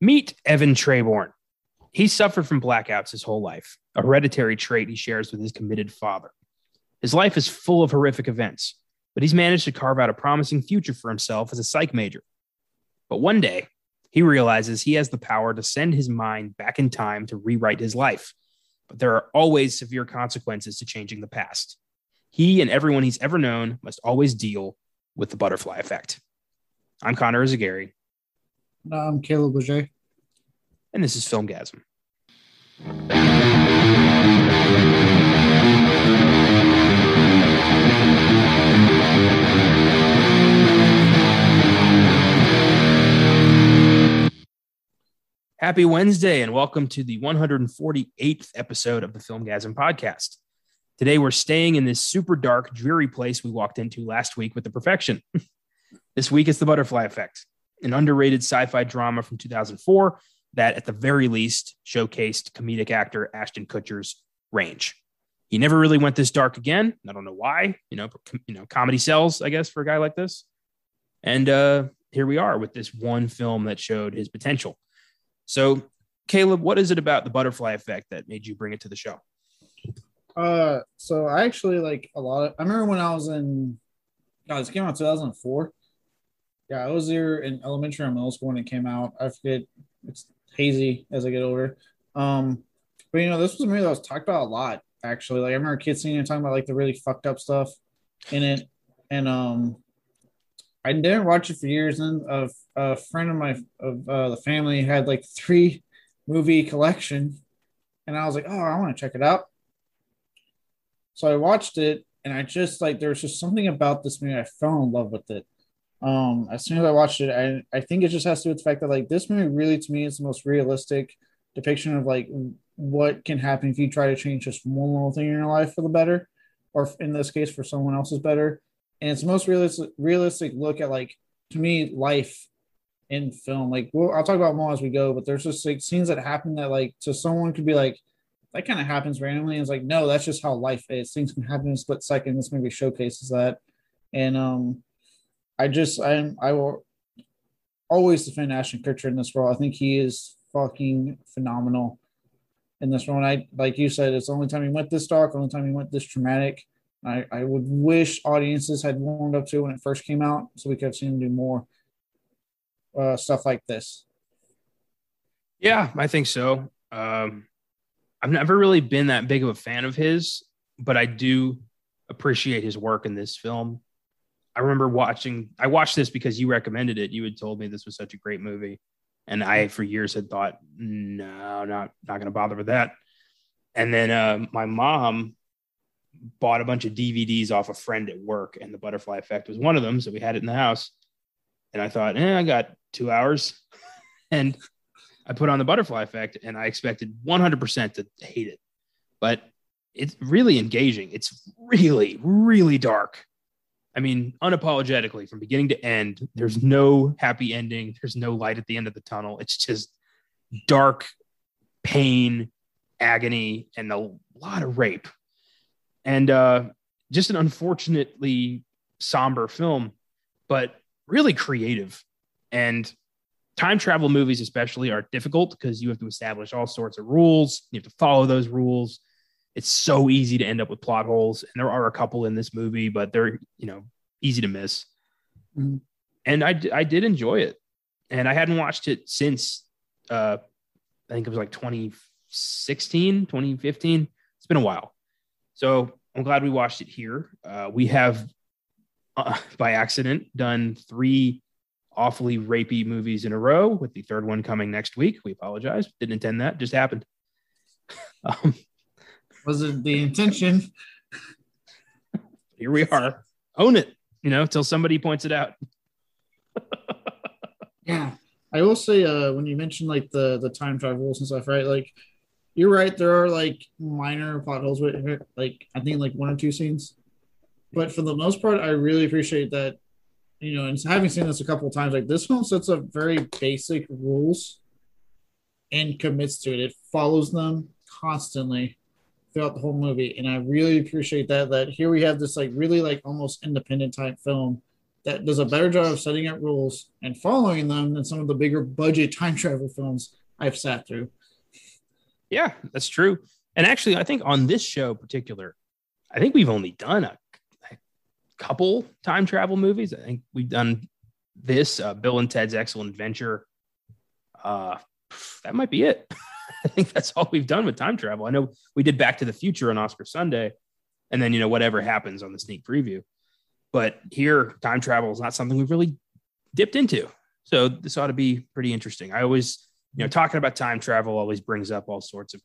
Meet Evan Treborn. He suffered from blackouts his whole life, a hereditary trait he shares with his committed father. His life is full of horrific events, but he's managed to carve out a promising future for himself as a psych major. But one day, he realizes he has the power to send his mind back in time to rewrite his life. But there are always severe consequences to changing the past. He and everyone he's ever known must always deal with the butterfly effect. I'm Connor Eyzaguirre. I'm Caleb Leger. And this is Filmgazm. Happy Wednesday and welcome to the 148th episode of the Filmgazm podcast. Today we're staying in this super dark, dreary place we walked into last week with the perfection. this week it's The Butterfly Effect, an underrated sci-fi drama from 2004 that at the very least showcased comedic actor Ashton Kutcher's range. He never really went this dark again. I don't know why. You know, you know, comedy sells, I guess, for a guy like this. And uh, here we are with this one film that showed his potential. So, Caleb, what is it about the butterfly effect that made you bring it to the show? Uh, so I actually like a lot of. I remember when I was in. God, this came out 2004. Yeah, I was there in elementary or middle school when it came out. I forget. It's hazy as I get older. Um, but you know, this was a movie that was talked about a lot. Actually, like I remember kids seeing it talking about like the really fucked up stuff in it, and um, I didn't watch it for years. And a, a friend of my of uh, the family had like three movie collection, and I was like, oh, I want to check it out. So I watched it, and I just like there was just something about this movie. I fell in love with it. Um, as soon as I watched it, I I think it just has to do with the fact that like this movie really to me is the most realistic depiction of like what can happen if you try to change just one little thing in your life for the better, or in this case for someone else's better and it's the most realistic realistic look at like to me life in film. Like well, I'll talk about more as we go, but there's just like scenes that happen that like to someone could be like that kind of happens randomly. And it's like no, that's just how life is. Things can happen in a split second. This movie showcases that, and um, I just I'm I will always defend Ashton Kutcher in this role. I think he is fucking phenomenal in this role. And I like you said, it's the only time he went this dark, only time he went this traumatic I, I would wish audiences had warmed up to when it first came out so we could have seen him do more uh, stuff like this. Yeah, I think so. Um, I've never really been that big of a fan of his, but I do appreciate his work in this film. I remember watching, I watched this because you recommended it. You had told me this was such a great movie. And I, for years, had thought, no, not, not going to bother with that. And then uh, my mom bought a bunch of DVDs off a friend at work, and the Butterfly Effect was one of them. So we had it in the house, and I thought, eh, I got two hours, and I put on the Butterfly Effect, and I expected 100% to hate it, but it's really engaging. It's really, really dark. I mean, unapologetically from beginning to end, there's no happy ending. There's no light at the end of the tunnel. It's just dark pain, agony, and a lot of rape and uh, just an unfortunately somber film, but really creative. And time travel movies, especially, are difficult because you have to establish all sorts of rules. You have to follow those rules. It's so easy to end up with plot holes, and there are a couple in this movie, but they're you know easy to miss. Mm-hmm. And I I did enjoy it, and I hadn't watched it since uh, I think it was like 2016, 2015. It's been a while. So I'm glad we watched it here. Uh, we have, uh, by accident, done three awfully rapey movies in a row, with the third one coming next week. We apologize. Didn't intend that. Just happened. um, Was it the intention? here we are. Own it. You know, till somebody points it out. yeah, I will say uh, when you mentioned like the the time travel rules and stuff, right? Like you're right. There are like minor plot holes with like I think like one or two scenes, but for the most part, I really appreciate that. You know, and having seen this a couple of times, like this film sets up very basic rules and commits to it. It follows them constantly throughout the whole movie, and I really appreciate that. That here we have this like really like almost independent type film that does a better job of setting up rules and following them than some of the bigger budget time travel films I've sat through. Yeah, that's true. And actually, I think on this show particular, I think we've only done a, a couple time travel movies. I think we've done this, uh, Bill and Ted's Excellent Adventure. Uh, that might be it. I think that's all we've done with time travel. I know we did Back to the Future on Oscar Sunday, and then you know whatever happens on the sneak preview. But here, time travel is not something we've really dipped into. So this ought to be pretty interesting. I always, you know, talking about time travel always brings up all sorts of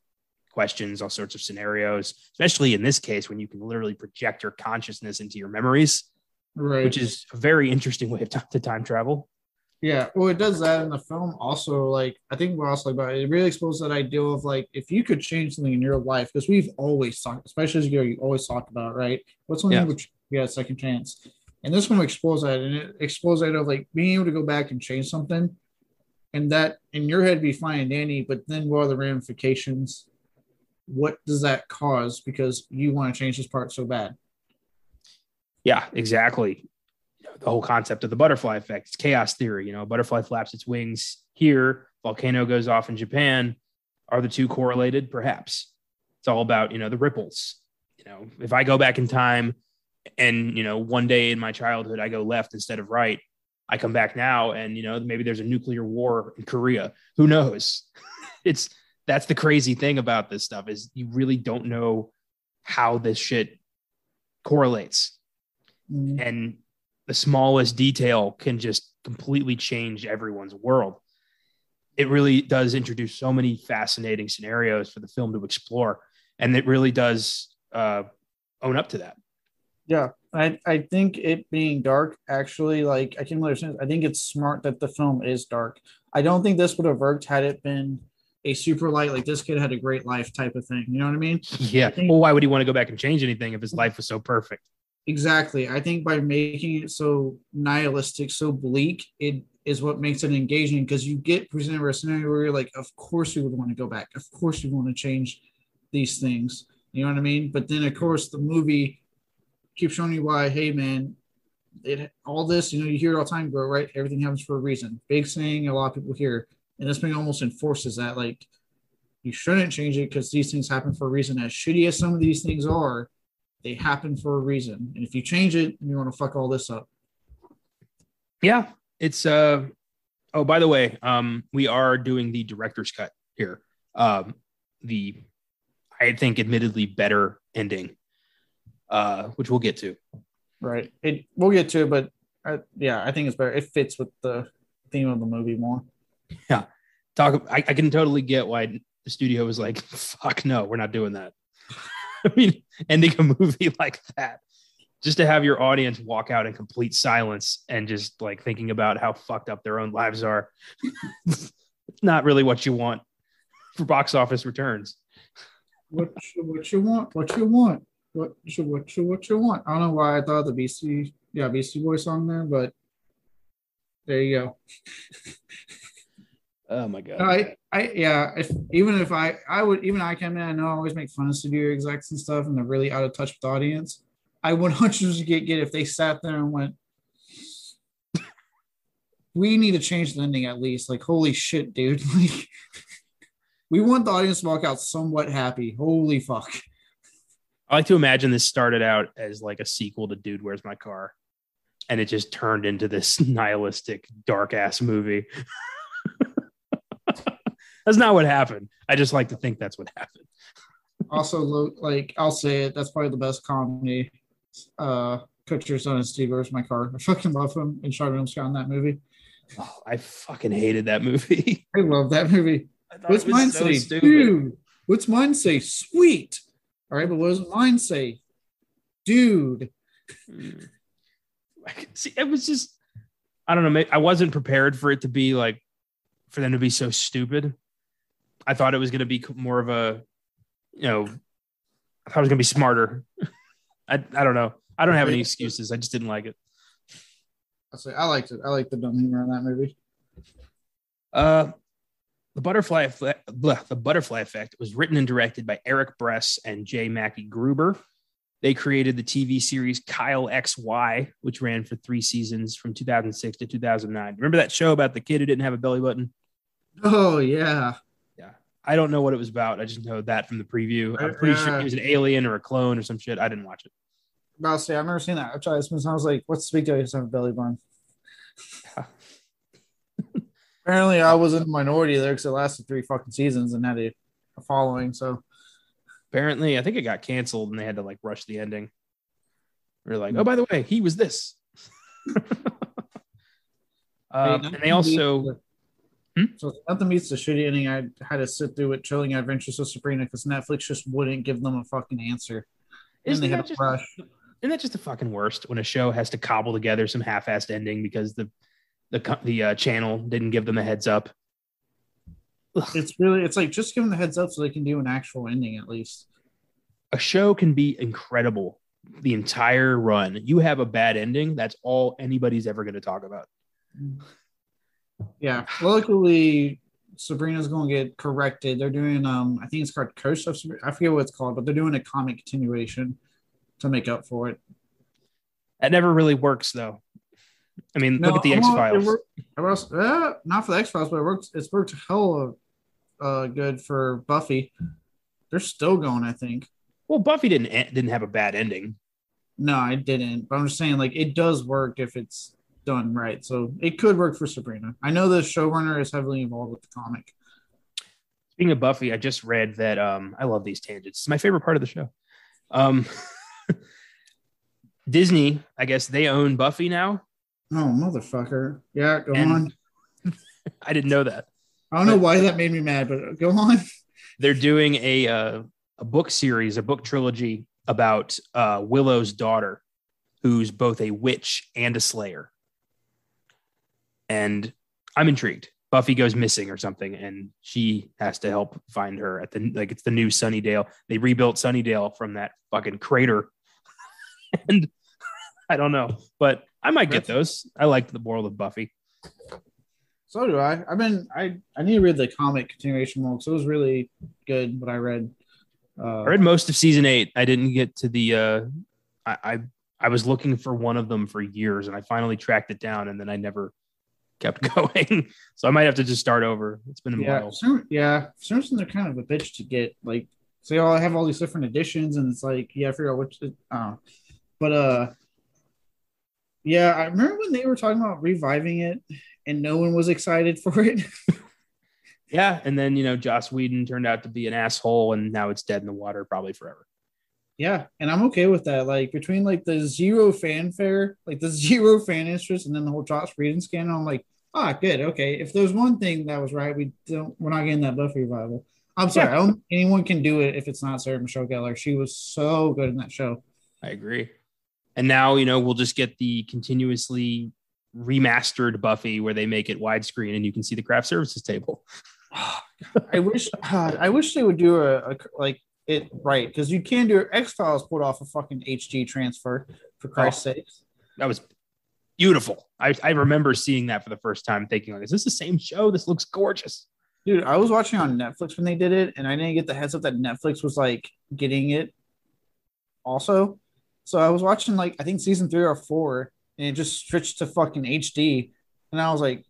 questions, all sorts of scenarios, especially in this case when you can literally project your consciousness into your memories, Right. which is a very interesting way of t- to time travel. Yeah, well, it does that in the film. Also, like I think we're also like about it really exposes that idea of like if you could change something in your life, because we've always talked, especially as you you always talk about right. What's something Yeah. which you got a second chance, and this one explores that, and it explores that of like being able to go back and change something, and that in your head be fine and dandy, but then what are the ramifications? What does that cause because you want to change this part so bad? Yeah, exactly. The whole concept of the butterfly effect, it's chaos theory. You know, a butterfly flaps its wings here, volcano goes off in Japan. Are the two correlated? Perhaps. It's all about, you know, the ripples. You know, if I go back in time and, you know, one day in my childhood I go left instead of right, I come back now and, you know, maybe there's a nuclear war in Korea. Who knows? it's that's the crazy thing about this stuff is you really don't know how this shit correlates Mm, and the smallest detail can just completely change everyone's world. It really does introduce so many fascinating scenarios for the film to explore, and it really does uh, own up to that. Yeah, I I think it being dark actually like I can understand. I think it's smart that the film is dark. I don't think this would have worked had it been a super light like this kid had a great life type of thing. You know what I mean? Yeah. Well, why would he want to go back and change anything if his life was so perfect? Exactly. I think by making it so nihilistic, so bleak, it is what makes it engaging because you get presented with a scenario where you're like, of course we would want to go back. Of course we want to change these things. You know what I mean? But then of course the movie keeps showing you why, hey man, it all this, you know, you hear it all the time, bro, right? Everything happens for a reason. Big saying a lot of people hear. And this movie almost enforces that. Like you shouldn't change it because these things happen for a reason. As shitty as some of these things are, they happen for a reason. And if you change it, and you want to fuck all this up. Yeah. It's uh oh, by the way, um, we are doing the director's cut here. Um, the I think admittedly better ending, uh, which we'll get to. Right. It we'll get to it, but I, yeah, I think it's better. It fits with the theme of the movie more. Yeah. Talk I, I can totally get why the studio was like fuck no we're not doing that i mean ending a movie like that just to have your audience walk out in complete silence and just like thinking about how fucked up their own lives are not really what you want for box office returns What you, what you want? What you want? What you what you what you want? I don't know why I thought the BC yeah BC Boy song there, but there you go. Oh my god I I yeah. If even if I I would even I come in, I know I always make fun of studio execs and stuff, and they're really out of touch with the audience. I would 100 get get if they sat there and went. We need to change the ending at least. Like, holy shit, dude! Like, we want the audience to walk out somewhat happy. Holy fuck! i like to imagine this started out as like a sequel to dude where's my car and it just turned into this nihilistic dark ass movie that's not what happened i just like to think that's what happened Also, lo- like I'll say it, that's probably the best comedy. Uh, Kutcher's son and Steve Where's my car. I fucking love him and Charlie Scott in that movie. oh, i fucking hated that movie I love that movie. I thought What's it was mine so say? stupid. Dude. What's mine say? Sweet. All right, but what does mine say? Dude. Mm. I could see it was just I don't know. I wasn't prepared for it to be like for them to be so stupid. I thought it was going to be more of a, you know, I thought it was going to be smarter. I I don't know. I don't have any excuses. I just didn't like it. I say I liked it. I like the dumb humor in that movie. Uh, the butterfly effect, blah, the butterfly effect was written and directed by Eric Bress and Jay Mackye Gruber. They created the TV series Kyle XY, which ran for three seasons from 2006 to 2009. Remember that show about the kid who didn't have a belly button? Oh yeah. Yeah. I don't know what it was about. I just know that from the preview. I'm pretty sure he was an alien or a clone or some shit. I didn't watch it. About to say, I've never seen that. I tried this one. I was like, what's the big deal? He doesn't have a belly button. Apparently, I was in the minority there because it lasted three fucking seasons and had a, a following. So Apparently, I think it got canceled and they had to like rush the ending. We're like, oh, by the way, he was this. um, and they also. Hmm? So nothing beats the shitty ending I had to sit through with Chilling Adventures of Sabrina because Netflix just wouldn't give them a fucking answer. Isn't that, just, rush. isn't that just the fucking worst when a show has to cobble together some half-assed ending because the the the uh, channel didn't give them a heads up? It's really it's like just give them the heads up so they can do an actual ending at least. A show can be incredible the entire run. You have a bad ending, that's all anybody's ever going to talk about. Yeah, luckily Sabrina's going to get corrected. They're doing um I think it's called Curse of Sabrina. I forget what it's called, but they're doing a comic continuation to make up for it. That never really works though. I mean, no, look at the X Files. Uh, not for the X Files, but it works. It's worked hella uh, good for Buffy. They're still going, I think. Well, Buffy didn't didn't have a bad ending. No, I didn't. But I'm just saying, like, it does work if it's done right. So it could work for Sabrina. I know the showrunner is heavily involved with the comic. Speaking of Buffy, I just read that um, I love these tangents. It's my favorite part of the show. Um, Disney, I guess they own Buffy now. Oh, motherfucker. Yeah, go and on. I didn't know that. I don't know why that made me mad, but go on. They're doing a uh, a book series, a book trilogy about uh, Willow's daughter, who's both a witch and a slayer. And I'm intrigued. Buffy goes missing or something, and she has to help find her at the like it's the new Sunnydale. They rebuilt Sunnydale from that fucking crater, and I don't know, but I might get those. I like the world of Buffy. So do I. I've been I I need to read the comic continuation more because it was really good what I read. Uh, I read most of season eight. I didn't get to the. uh I, I I was looking for one of them for years, and I finally tracked it down, and then I never kept going. so I might have to just start over. It's been a yeah, while. Yeah, some reason they're kind of a bitch to get. Like, so all have all these different editions, and it's like, yeah, I figure out which. Uh, but uh, yeah, I remember when they were talking about reviving it, and no one was excited for it. yeah, and then you know Joss Whedon turned out to be an asshole, and now it's dead in the water, probably forever. Yeah, and I'm okay with that. Like between like the zero fanfare, like the zero fan interest, and then the whole Joss Whedon scandal, I'm like, ah, good, okay. If there's one thing that was right, we don't, we're not getting that Buffy revival. I'm sorry, yeah. I don't. Anyone can do it if it's not Sarah Michelle Gellar. She was so good in that show. I agree. And now you know we'll just get the continuously remastered Buffy where they make it widescreen and you can see the craft services table. I wish God, I wish they would do a, a like it right because you can do X Files put off a fucking HD transfer for Christ's oh, sakes. That was beautiful. I, I remember seeing that for the first time, thinking like, is this the same show? This looks gorgeous. Dude, I was watching on Netflix when they did it, and I didn't get the heads up that Netflix was like getting it also. So I was watching like I think season three or four, and it just switched to fucking HD, and I was like,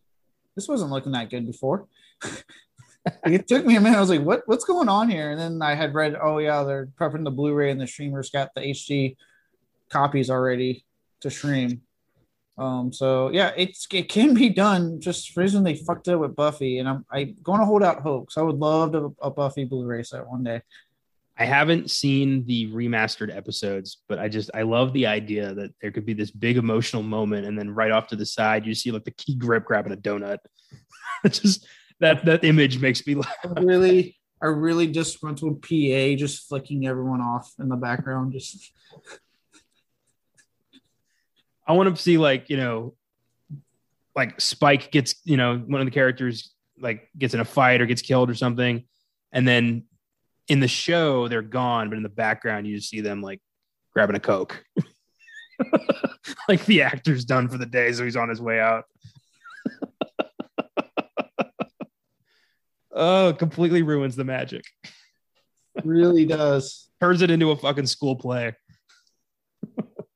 this wasn't looking that good before. it took me a minute. I was like, what what's going on here? And then I had read, oh yeah, they're prepping the Blu-ray and the streamers got the HD copies already to stream. Um, so yeah, it's it can be done. Just for reason they fucked it with Buffy, and I'm I going to hold out hope. So I would love to, a Buffy Blu-ray set one day. I haven't seen the remastered episodes, but I just I love the idea that there could be this big emotional moment, and then right off to the side you see like the key grip grabbing a donut. just that that image makes me laugh. Really, a really disgruntled PA just flicking everyone off in the background. Just I want to see like you know, like Spike gets you know one of the characters like gets in a fight or gets killed or something, and then in the show they're gone, but in the background you just see them like grabbing a coke. like the actor's done for the day, so he's on his way out. oh, completely ruins the magic. really does. Turns it into a fucking school play.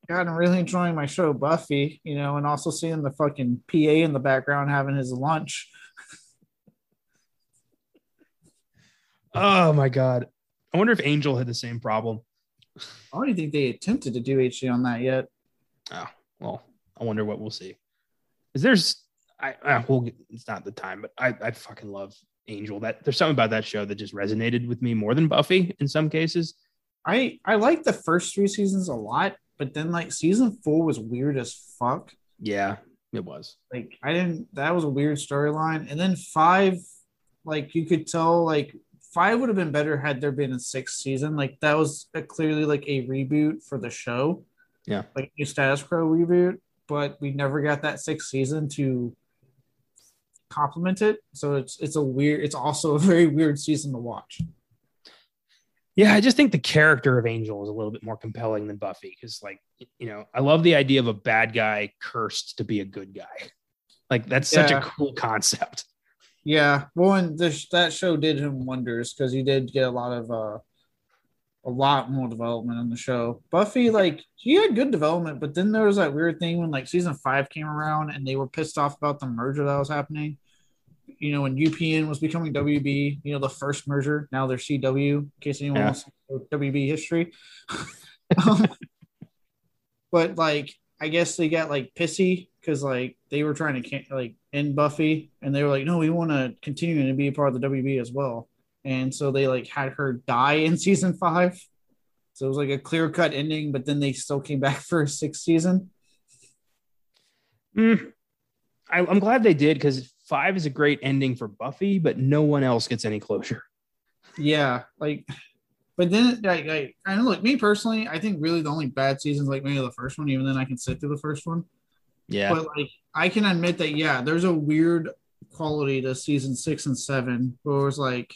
God, I'm really enjoying my show Buffy, you know, and also seeing the fucking PA in the background having his lunch. Oh my god. I wonder if Angel had the same problem. I don't think they attempted to do HD on that yet. Oh, well, I wonder what we'll see. Is there's I, I will get, it's not the time, but I, I fucking love Angel. That there's something about that show that just resonated with me more than Buffy in some cases. I I like the first three seasons a lot, but then like season four was weird as fuck. Yeah, it was. Like I didn't that was a weird storyline. And then five, like you could tell like five would have been better had there been a sixth season. Like that was a, clearly like a reboot for the show. Yeah. Like a status quo reboot, but we never got that sixth season to complement it. So it's it's a weird it's also a very weird season to watch. Yeah, I just think the character of Angel is a little bit more compelling than Buffy because, like, you know, I love the idea of a bad guy cursed to be a good guy. Like, that's such Yeah. a cool concept. Yeah, well, and this that show did him wonders because he did get a lot of uh, a lot more development on the show. Buffy, like, she had good development, but then there was that weird thing when like season five came around and they were pissed off about the merger that was happening. You know, when UPN was becoming WB, you know, the first merger. Now they're CW. In case anyone Yeah. wants to know WB history. um, but like, I guess they got like pissy because like they were trying to like end Buffy, and they were like, no, we want to continue to be a part of the WB as well. And so they like had her die in season five. So it was like a clear cut ending, but then they still came back for a sixth season. Mm, I, I'm glad they did because five is a great ending for Buffy, but no one else gets any closure. Yeah, like, but then like, like I know, like me personally, I think really the only bad seasons like maybe the first one. Even then, I can sit through the first one. Yeah. But like I can admit that yeah, there's a weird quality to season six and seven where it was like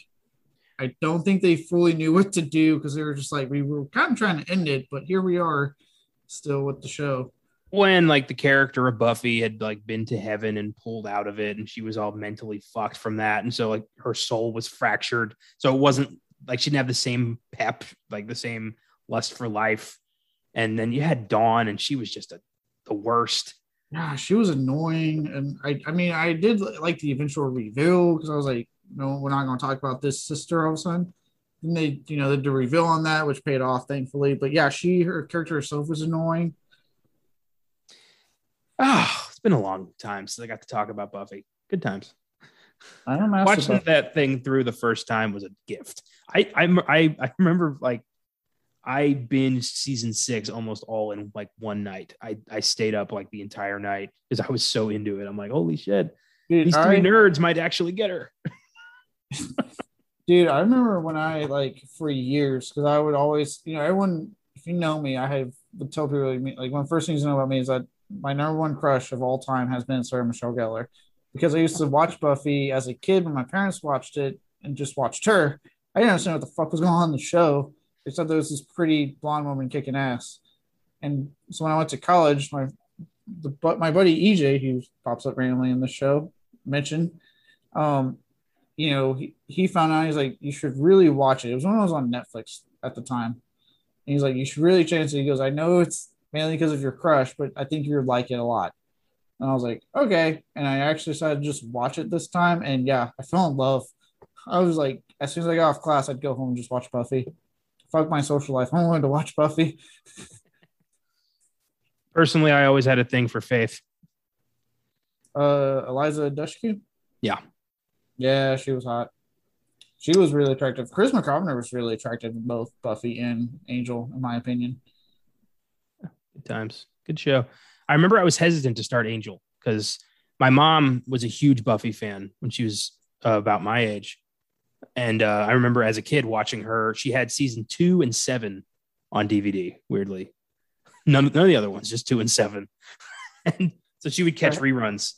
I don't think they fully knew what to do because they were just like we were kind of trying to end it, but here we are still with the show. When like the character of Buffy had like been to heaven and pulled out of it and she was all mentally fucked from that and so like her soul was fractured so it wasn't like she didn't have the same pep like the same lust for life and then you had Dawn and she was just a the worst Yeah, she was annoying, and I I mean I did like the eventual reveal because I was like, no, we're not going to talk about this sister all of a sudden. And they, you know, they did a reveal on that, which paid off, thankfully. But yeah, she, her character herself was annoying. Oh it's been a long time since I got to talk about Buffy good times I don't know. watching that thing through the first time was a gift. I I I, I remember like I binged season six almost all in like one night. I I stayed up like the entire night because I was so into it. I'm like, holy shit, Dude, these three I- nerds might actually get her. Dude, I remember when I like for years because I would always, you know, everyone, if you know me, I have would tell people like, like one of the first things you know about me is that my number one crush of all time has been Sarah Michelle Gellar because I used to watch Buffy as a kid when my parents watched it and just watched her. I didn't understand what the fuck was going on in the show. Except there was this pretty blonde woman kicking ass. And so when I went to college, my the but my buddy EJ, who pops up randomly in the show, mentioned, um, you know, he, he found out he's like, you should really watch it. It was when I was on Netflix at the time. And he's like, you should really chance it. He goes, I know it's mainly because of your crush, but I think you'd like it a lot. And I was like, okay. And I actually decided to just watch it this time. And yeah, I fell in love. I was like, as soon as I got off class, I'd go home and just watch Buffy. Fuck my social life. I wanted to watch Buffy. Personally, I always had a thing for Faith. Uh, Eliza Dushku. Yeah. Yeah, she was hot. She was really attractive. Charisma Carpenter was really attractive in both Buffy and Angel, in my opinion. Good times. Good show. I remember I was hesitant to start Angel because my mom was a huge Buffy fan when she was uh, about my age. And uh, I remember as a kid watching her, she had season two and seven on DVD, weirdly. None, none of the other ones, just two and seven. and so she would catch reruns.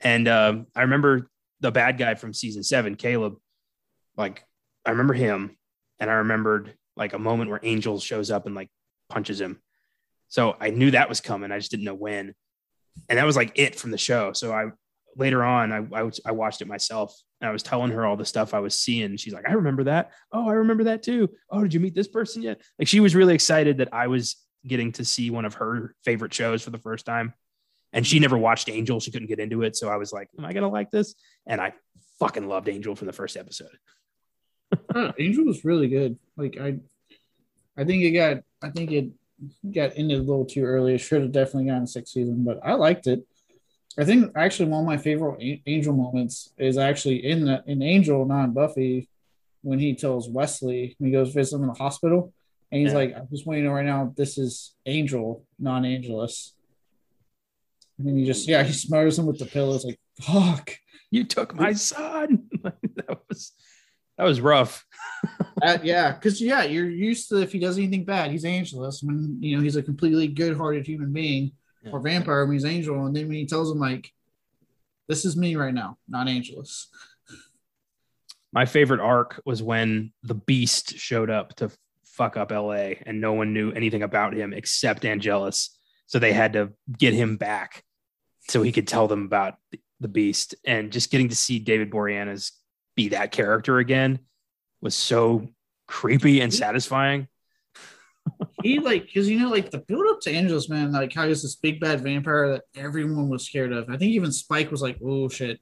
And um, I remember the bad guy from season seven, Caleb. Like, I remember him. And I remembered like a moment where Angel shows up and like punches him. So I knew that was coming. I just didn't know when. And that was like it from the show. So I later on, I, I, I watched it myself and I was telling her all the stuff I was seeing. She's like, I remember that. Oh, I remember that too. Oh, did you meet this person yet? Like she was really excited that I was getting to see one of her favorite shows for the first time. And she never watched Angel. She couldn't get into it. So I was like, Am I going to like this? And I fucking loved Angel from the first episode. Angel was really good. Like, I, I think it got, I think it got ended a little too early. It should have definitely gotten sixth season, but I liked it. I think actually one of my favorite Angel moments is actually in the in Angel, not Buffy, when he tells Wesley when he goes visit him in the hospital, and he's yeah. like, "I'm to know right now. This is Angel, non-Angelus." And then he just yeah, he smothers him with the pillows like, "Fuck, you took my son." that was that was rough. uh, yeah, because yeah, you're used to if he does anything bad, he's Angelus. When you know he's a completely good-hearted human being yeah. or vampire when he's Angel, and then when he tells him like, "This is me right now, not Angelus." My favorite arc was when the Beast showed up to fuck up LA, and no one knew anything about him except Angelus. So they had to get him back so he could tell them about the Beast. And just getting to see David Boreanaz be that character again was so creepy and satisfying. he like because you know like the build up to Angelus man like how he's this big bad vampire that everyone was scared of. I think even Spike was like, "Oh shit."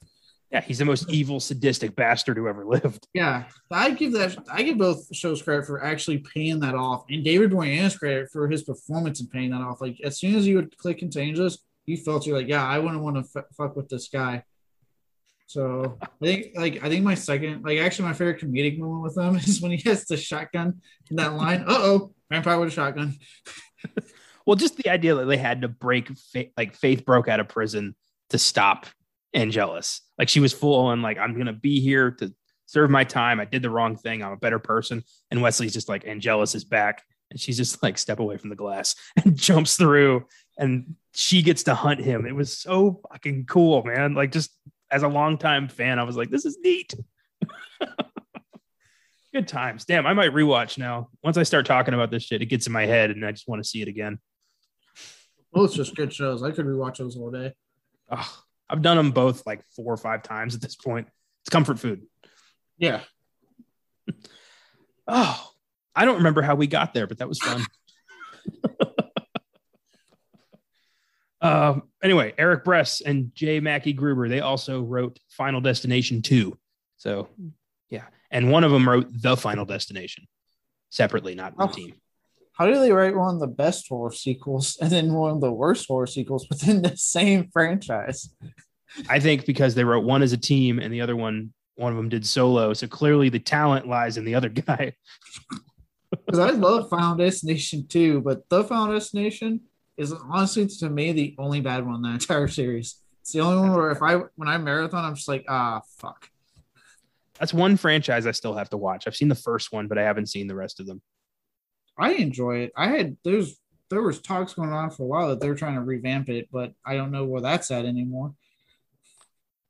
Yeah, he's the most evil, sadistic bastard who ever lived. Yeah, I give that I give both shows credit for actually paying that off, and David Boreanaz credit for his performance in paying that off. Like as soon as you would click into Angelus, you felt you're like, yeah, I wouldn't want to f- fuck with this guy. So I think like I think my second like actually my favorite comedic moment with them is when he has the shotgun in that line. Uh oh, vampire with a shotgun. well, just the idea that they had to break like Faith broke out of prison to stop Angelus. Like she was full on like I'm gonna be here to serve my time. I did the wrong thing. I'm a better person. And Wesley's just like Angelus is back, and she's just like step away from the glass and jumps through, and she gets to hunt him. It was so fucking cool, man. Like just as a longtime fan, I was like, this is neat. Good times. Damn, I might rewatch now. Once I start talking about this shit, it gets in my head and I just want to see it again. Well, it's just good shows. I could rewatch those all day. Oh, I've done them both like four or five times at this point. It's comfort food. Yeah. oh, I don't remember how we got there, but that was fun. Uh, anyway, Eric Bress and J. Mackye Gruber, they also wrote Final Destination 2. So, yeah. And one of them wrote The Final Destination separately, not the oh, team. How do they write one of the best horror sequels and then one of the worst horror sequels within the same franchise? I think because they wrote one as a team and the other one, one of them did solo. So clearly the talent lies in the other guy. Because I love Final Destination 2, but The Final Destination is honestly to me the only bad one in the entire series. It's the only one where if I when I marathon, I'm just like, ah, fuck. That's one franchise I still have to watch. I've seen the first one, but I haven't seen the rest of them. I enjoy it. I had there's there was talks going on for a while that they're trying to revamp it, but I don't know where that's at anymore.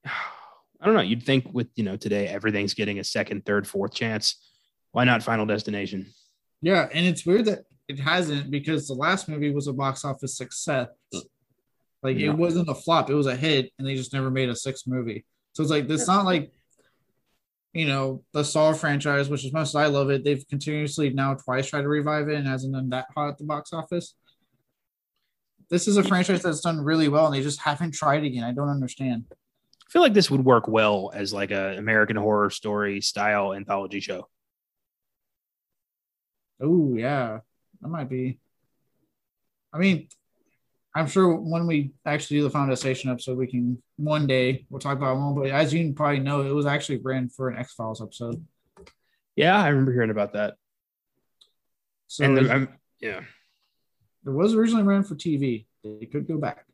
I don't know. You'd think with you know today everything's getting a second, third, fourth chance. Why not Final Destination? Yeah, and it's weird that it hasn't because the last movie was a box office success. Like it wasn't a flop, it was a hit, and they just never made a sixth movie. So it's like it's not like you know the Saw franchise, which as much as I love it, they've continuously now twice tried to revive it and hasn't done that hot at the box office. This is a franchise that's done really well, and they just haven't tried again. I don't understand. I feel like this would work well as like a American Horror Story style anthology show. Oh yeah, that might be. I mean, I'm sure when we actually do the foundation episode, we can one day we'll talk about one. But as you probably know, it was actually ran for an X Files episode. Yeah, I remember hearing about that. So and then, yeah, it was originally ran for TV. They could go back.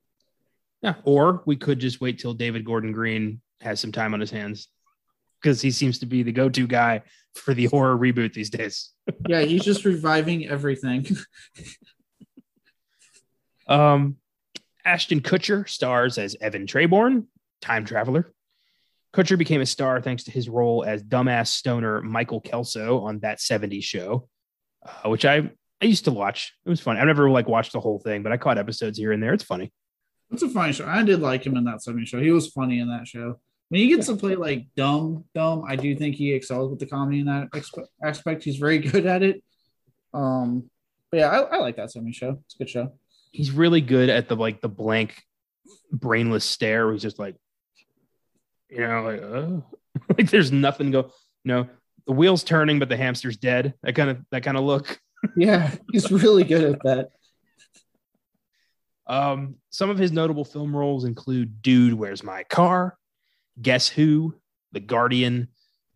Yeah, or we could just wait till David Gordon Green has some time on his hands because he seems to be the go-to guy for the horror reboot these days. yeah, he's just reviving everything. um, Ashton Kutcher stars as Evan Treborn, time traveler. Kutcher became a star thanks to his role as dumbass stoner Michael Kelso on that 70s show, uh, which I I used to watch. It was fun. I never like watched the whole thing, but I caught episodes here and there. It's funny. It's a funny show. I did like him in that 70s show. He was funny in that show when he gets to play like dumb, dumb, I do think he excels with the comedy in that aspect. He's very good at it. Um, but yeah, I, I like that Semi show. It's a good show. He's really good at the like the blank, brainless stare. Where he's just like, you know, like, uh, like there's nothing go. You know, the wheel's turning, but the hamster's dead. That kind of that kind of look. Yeah, he's really good at that. Um, some of his notable film roles include Dude, Where's My Car? Guess Who? The Guardian,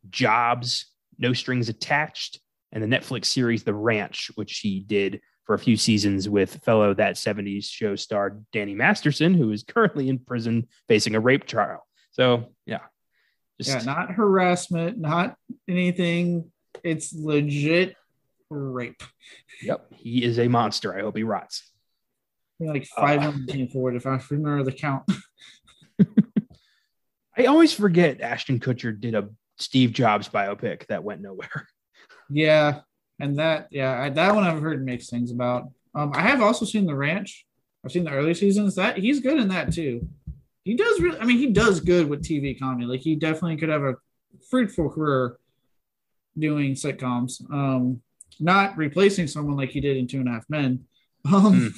Jobs, No Strings Attached, and the Netflix series The Ranch, which he did for a few seasons with fellow That 70s show star Danny Masterson, who is currently in prison facing a rape trial. So, yeah. Just, yeah, not harassment, not anything. It's legit rape. Yep. He is a monster. I hope he rots. Like 500 uh, forward, if I remember the count. I always forget Ashton Kutcher did a Steve Jobs biopic that went nowhere. Yeah, and that yeah, I, that one I've heard mixed things about. Um, I have also seen The Ranch. I've seen the early seasons. That he's good in that too. He does really. I mean, he does good with TV comedy. Like he definitely could have a fruitful career doing sitcoms. Um, not replacing someone like he did in Two and a Half Men. Um, mm.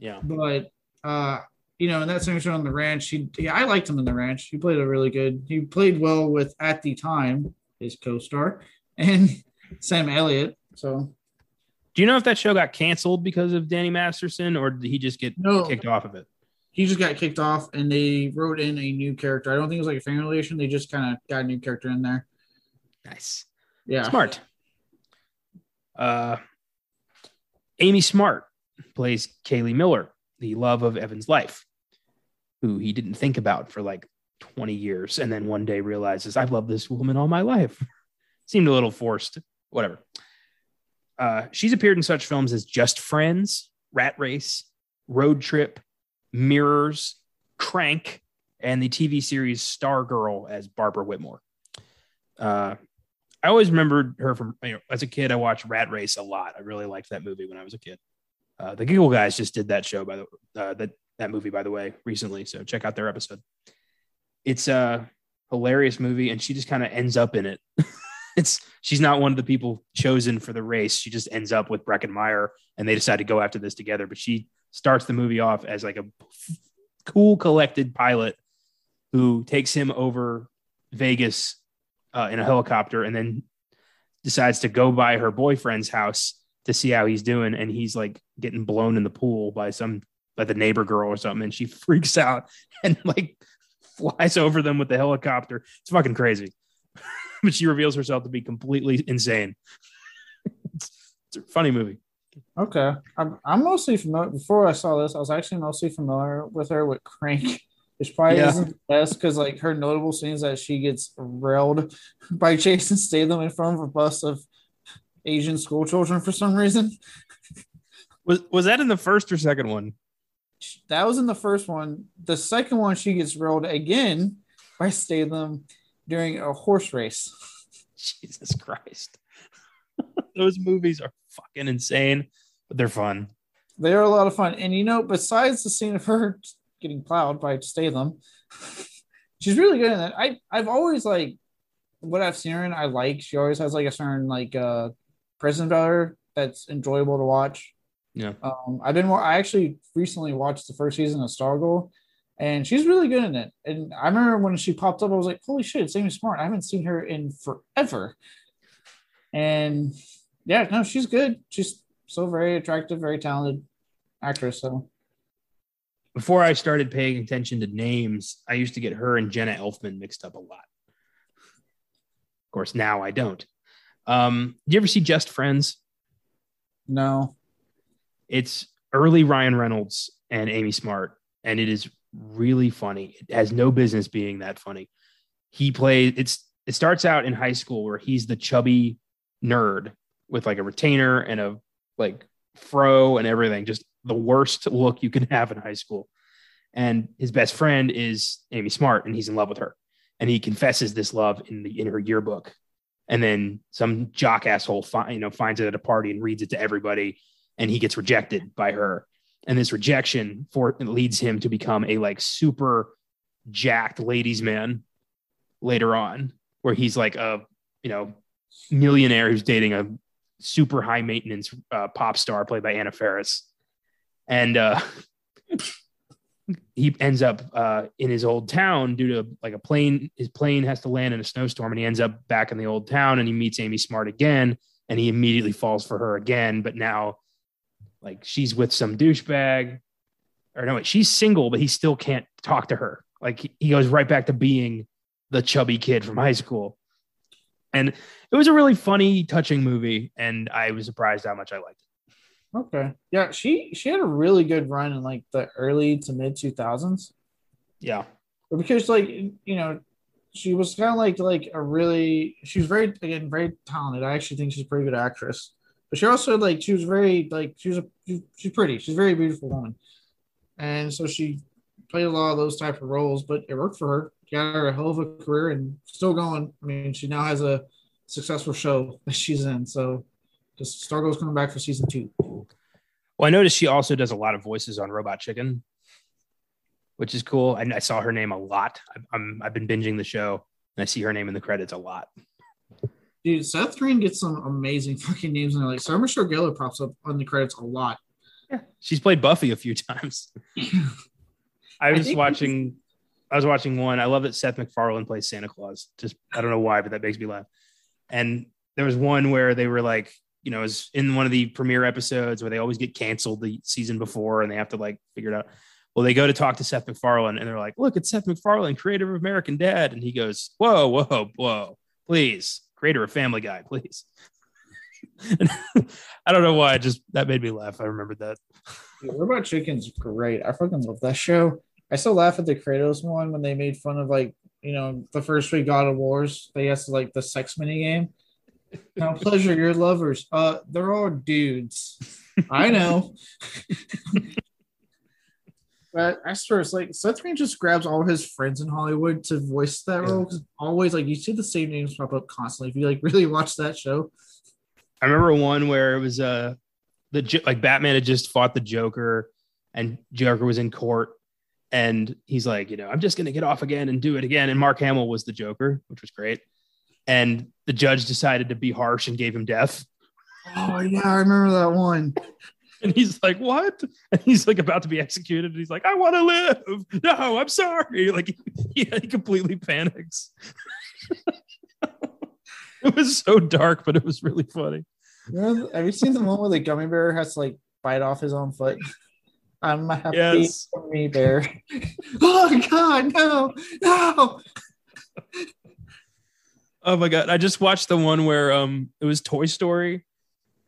Yeah, but uh, you know, in that same show on the ranch, he yeah, I liked him in the ranch. He played a really good. He played well with at the time his co-star and Sam Elliott. So, do you know if that show got canceled because of Danny Masterson, or did he just get no, kicked off of it? He just got kicked off, and they wrote in a new character. I don't think it was like a family relation. They just kind of got a new character in there. Nice. Yeah. Smart. Uh, Amy Smart plays Kayleigh Miller the love of Evan's life, who he didn't think about for like 20 years. And then one day realizes, I've loved this woman all my life. Seemed a little forced, whatever. Uh, she's appeared in such films as Just Friends, Rat Race, Road Trip, Mirrors, Crank, and the TV series Stargirl as Barbara Whitmore. Uh, I always remembered her from you know, as a kid. I watched Rat Race a lot. I really liked that movie when I was a kid. Uh, the Giggle Guys just did that show by the uh, that that movie by the way recently, so check out their episode. It's a hilarious movie, and she just kind of ends up in it. it's she's not one of the people chosen for the race. She just ends up with Breckin Meyer, and they decide to go after this together. But she starts the movie off as like a cool, collected pilot who takes him over Vegas uh, in a helicopter, and then decides to go by her boyfriend's house to see how he's doing, and he's like getting blown in the pool by some by the neighbor girl or something, and she freaks out and like flies over them with the helicopter. It's fucking crazy. but she reveals herself to be completely insane. it's, it's, a funny movie. Okay, I'm I'm mostly familiar. Before I saw this, I was actually mostly familiar with her with Crank. Which probably yeah. isn't the best because like her notable scenes that she gets railed by Jason Statham in front of a bus of Asian school children for some reason. Was was that in the first or second one? That was in the first one. The second one, she gets rolled again by Statham during a horse race. Jesus Christ. Those movies are fucking insane, but they're fun. They are a lot of fun. And you know, besides the scene of her getting plowed by Statham, she's really good in that. I I've always like what I've seen her in, I like. She always has like a certain like uh prison valor that's enjoyable to watch. Yeah. Um, I've been more. I actually recently watched the first season of Stargirl, and she's really good in it. And I remember when she popped up, I was like, "Holy shit, it's Amy Smart!" I haven't seen her in forever. And yeah, no, she's good. She's so very attractive, very talented actress. So before I started paying attention to names, I used to get her and Jenna Elfman mixed up a lot. Of course, now I don't. Um, do you ever see Just Friends? No. It's early Ryan Reynolds and Amy Smart, and it is really funny. It has no business being that funny. He plays it's it starts out in high school where he's the chubby nerd with like a retainer and a like fro and everything, just the worst look you can have in high school. And his best friend is Amy Smart, and he's in love with her. And he confesses this love in the in her yearbook and then some jock asshole you know finds it at a party and reads it to everybody and he gets rejected by her and this rejection for leads him to become a like super jacked ladies man later on where he's like a you know millionaire who's dating a super high maintenance uh, pop star played by Anna Faris, and uh, he ends up uh, in his old town due to like a plane. His plane has to land in a snowstorm, and he ends up back in the old town, and he meets Amy Smart again, and he immediately falls for her again. But now, like she's with some douchebag, or no, she's single, but he still can't talk to her. Like he goes right back to being the chubby kid from high school. And it was a really funny, touching movie, and I was surprised how much I liked it. Okay. Yeah, she she had a really good run in like the early to mid two thousands. Yeah. Because like you know, she was kind of like like a really she was very again very talented. I actually think she's a pretty good actress. But she also like she was very like she was a she's pretty. She's a very beautiful woman. And so she played a lot of those type of roles, but it worked for her got her a hell of a career and still going. I mean, she now has a successful show that she's in. So just Stargirl's coming back for season two. Well, I noticed she also does a lot of voices on Robot Chicken, which is cool. I, I saw her name a lot. I, am I've been binging the show and I see her name in the credits a lot. Dude, Seth Green gets some amazing fucking names in there. Like Sarah Michelle Gellar pops up on the credits a lot. Yeah, she's played Buffy a few times. I was I watching I was watching one. I love that Seth MacFarlane plays Santa Claus. Just I don't know why, but that makes me laugh. And there was one where they were like, you know, is in one of the premiere episodes where they always get canceled the season before and they have to like figure it out. Well, they go to talk to Seth MacFarlane and they're like, look, it's Seth MacFarlane, creator of American Dad. And he goes, whoa, whoa, whoa, please, creator of Family Guy, please. I don't know why. Just that made me laugh. I remembered that. Robot Chicken's great. I fucking love that show. I still laugh at the Kratos one when they made fun of like you know the first three God of Wars. They asked like the sex mini game. Now, pleasure your lovers. Uh, they're all dudes. I know. but I swear, it's like Seth Green just grabs all his friends in Hollywood to voice that yeah. role because always like you see the same names pop up constantly. If you like really watch that show, I remember one where it was uh the like Batman had just fought the Joker, and Joker was in court, and he's like, you know, I'm just going to get off again and do it again. And Mark Hamill was the Joker, which was great. And the judge decided to be harsh and gave him death. Oh yeah, I remember that one. And he's like, "What?" And he's like about to be executed. And he's like, "I want to live." No, I'm sorry. Like, he, he completely panics. it was so dark, but it was really funny. have you seen the one where the gummy bear has to like bite off his own foot? I'm happy yes. me there. oh God, no, no. oh my God. I just watched the one where um it was Toy Story,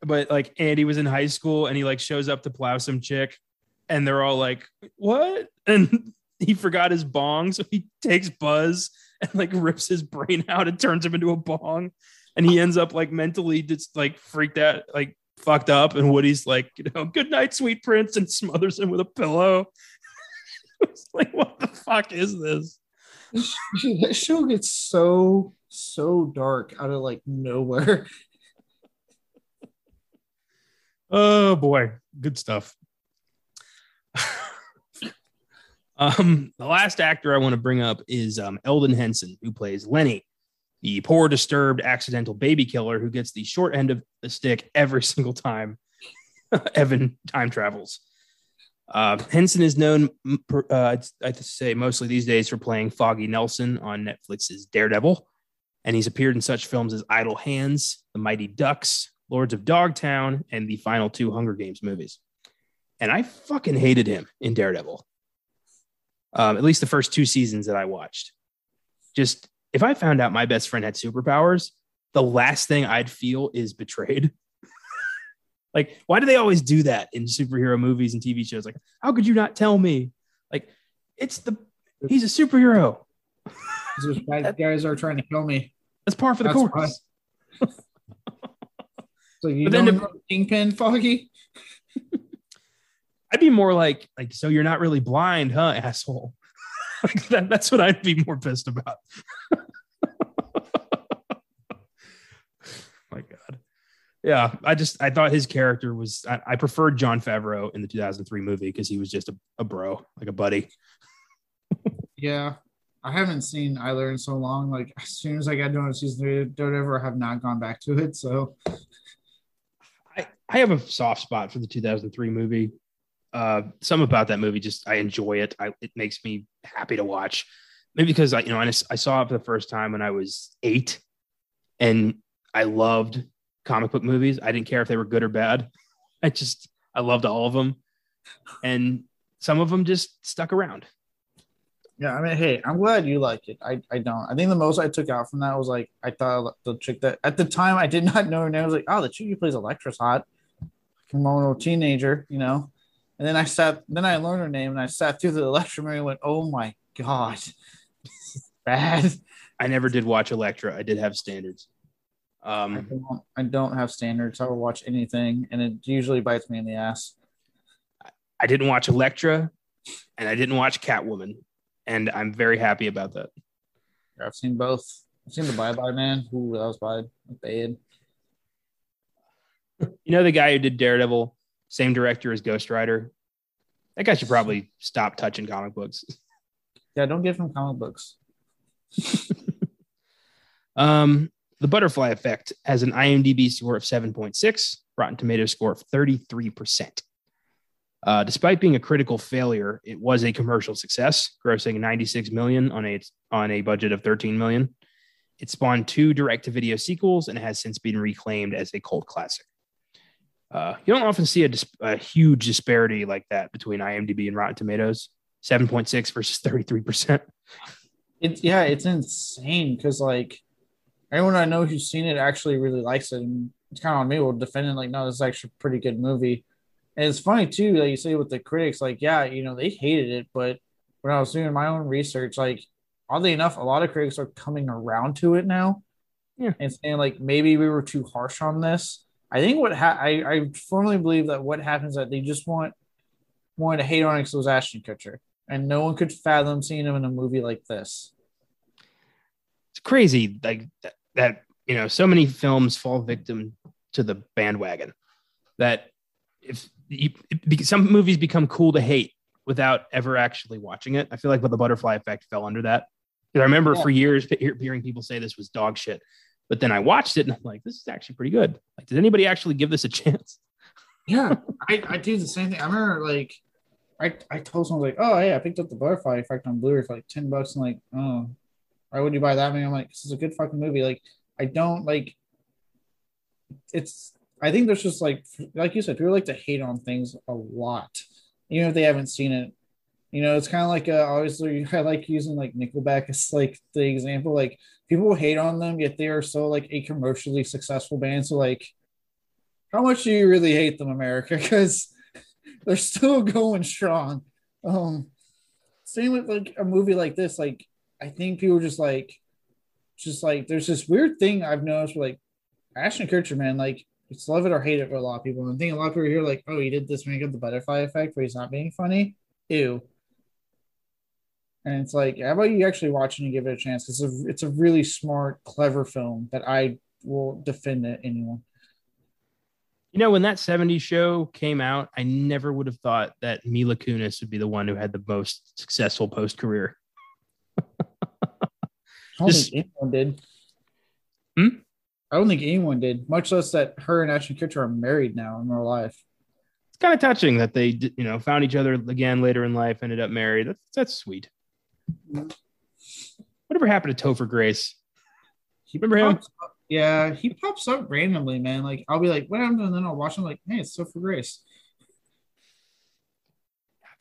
but like Andy was in high school and he like shows up to plow some chick and they're all like, What? And he forgot his bong, so he takes Buzz and like rips his brain out and turns him into a bong. And he ends up like mentally just like freaked out, like fucked up, and Woody's like, you know, good night, sweet prince, and smothers him with a pillow. it's like, what the fuck is this? that show gets so so dark out of like nowhere. Oh boy, good stuff. um, the last actor I want to bring up is um, Elden Henson, who plays Lenny the poor, disturbed, accidental baby killer who gets the short end of the stick every single time Evan time travels. Uh, Henson is known, uh, I say, mostly these days for playing Foggy Nelson on Netflix's Daredevil, and he's appeared in such films as Idle Hands, The Mighty Ducks, Lords of Dogtown, and the final two Hunger Games movies. And I fucking hated him in Daredevil. Um, at least the first two seasons that I watched. Just if I found out my best friend had superpowers, the last thing I'd feel is betrayed. like, why do they always do that in superhero movies and TV shows? Like, how could you not tell me? Like, it's the he's a superhero. Those bad guys are trying to kill me. That's par for the That's course. so you but don't know Kingpin, Foggy? I'd be more like, like, so you're not really blind, huh, asshole? like that, that's what I'd be more pissed about. My God. Yeah, I just I thought his character was I, I preferred Jon Favreau in the 2003 movie because he was just a, a bro, like a buddy. yeah, I haven't seen either in so long. Like as soon as I got done with season three, don't ever have not gone back to it. So I have a soft spot for the 2003 movie. Uh, some about that movie just I enjoy it. I, it makes me happy to watch. Maybe because I, you know, I, I saw it for the first time when I was eight, and I loved comic book movies. I didn't care if they were good or bad. I just I loved all of them, and some of them just stuck around. Yeah, I mean, hey, I'm glad you like it. I, I don't. I think the most I took out from that was like I thought the chick that at the time I did not know her name. I was like, oh, the chick who plays Elektra's hot. Kimono teenager, you know. And then I sat, then I learned her name, and I sat through the movie and went, "Oh my god, bad." I never did watch Elektra. I did have standards. Um, I, don't, I don't have standards. I will watch anything, and it usually bites me in the ass. I didn't watch Elektra, and I didn't watch Catwoman, and I'm very happy about that. I've seen both. I've seen the Bye Bye Man. Ooh, that was bad. Bad. You know the guy who did Daredevil, same director as Ghost Rider. That guy should probably stop touching comic books. Yeah, don't give him comic books. um, the Butterfly Effect has an IMDb score of 7.6, Rotten Tomatoes score of 33%. Uh, despite being a critical failure, it was a commercial success, grossing 96 million on a on a budget of 13 million. It spawned two direct-to-video sequels and has since been reclaimed as a cult classic. Uh, you don't often see a, dis- a, huge disparity like that between IMDb and Rotten Tomatoes, 7.6 versus 33%. It's yeah, it's insane because like everyone I know who's seen it actually really likes it, and it's kind of on me. Will defend it like, no, this is actually a pretty good movie. And it's funny too, like you say with the critics, like, yeah, you know, they hated it, but when I was doing my own research, like, oddly enough, a lot of critics are coming around to it now, yeah, and saying like maybe we were too harsh on this I think what ha- I I firmly believe that what happens is that they just want wanted to hate on it because it was Ashton Kutcher, and no one could fathom seeing him in a movie like this. It's crazy, like that, you know, so many films fall victim to the bandwagon. That if you, some movies become cool to hate without ever actually watching it. I feel like the Butterfly Effect fell under that. Because I remember yeah. for years hearing people say this was dog shit. But then I watched it and I'm like, this is actually pretty good. Like, did anybody actually give this a chance? Yeah, I, I do the same thing. I remember like I, I told someone like, oh yeah, I picked up the butterfly effect on Blu-ray for like 10 bucks and like, oh, why would you buy that? Mean, I'm like, this is a good fucking movie. Like, I don't like it's I think there's just like like you said, people like to hate on things a lot, even if they haven't seen it. You know, it's kind of like uh, obviously I like using like Nickelback as like the example. Like people hate on them, yet they are so like a commercially successful band. So like, how much do you really hate them, America? Because they're still going strong. Um, same with like a movie like this. Like, I think people just like, just like there's this weird thing I've noticed with like Ashton Kutcher, man. Like, it's love it or hate it for a lot of people. And I think a lot of people here like, oh, he did this make up the butterfly effect where he's not being funny. Ew. And it's like, how about you actually watch it and give it a chance? It's a it's a really smart, clever film that I will defend it anyone. You know, when that 70s show came out, I never would have thought that Mila Kunis would be the one who had the most successful post career. I don't Just, think anyone did. Hmm? I don't think anyone did, much less that her and Ashton Kutcher are married now in real life. It's kind of touching that they, you know, found each other again later in life, ended up married. That's that's sweet. Whatever happened to Topher Grace? He Remember him? Up, yeah, he pops up randomly, man. Like I'll be like, what happened? And then I'll watch him like, hey, it's Topher Grace.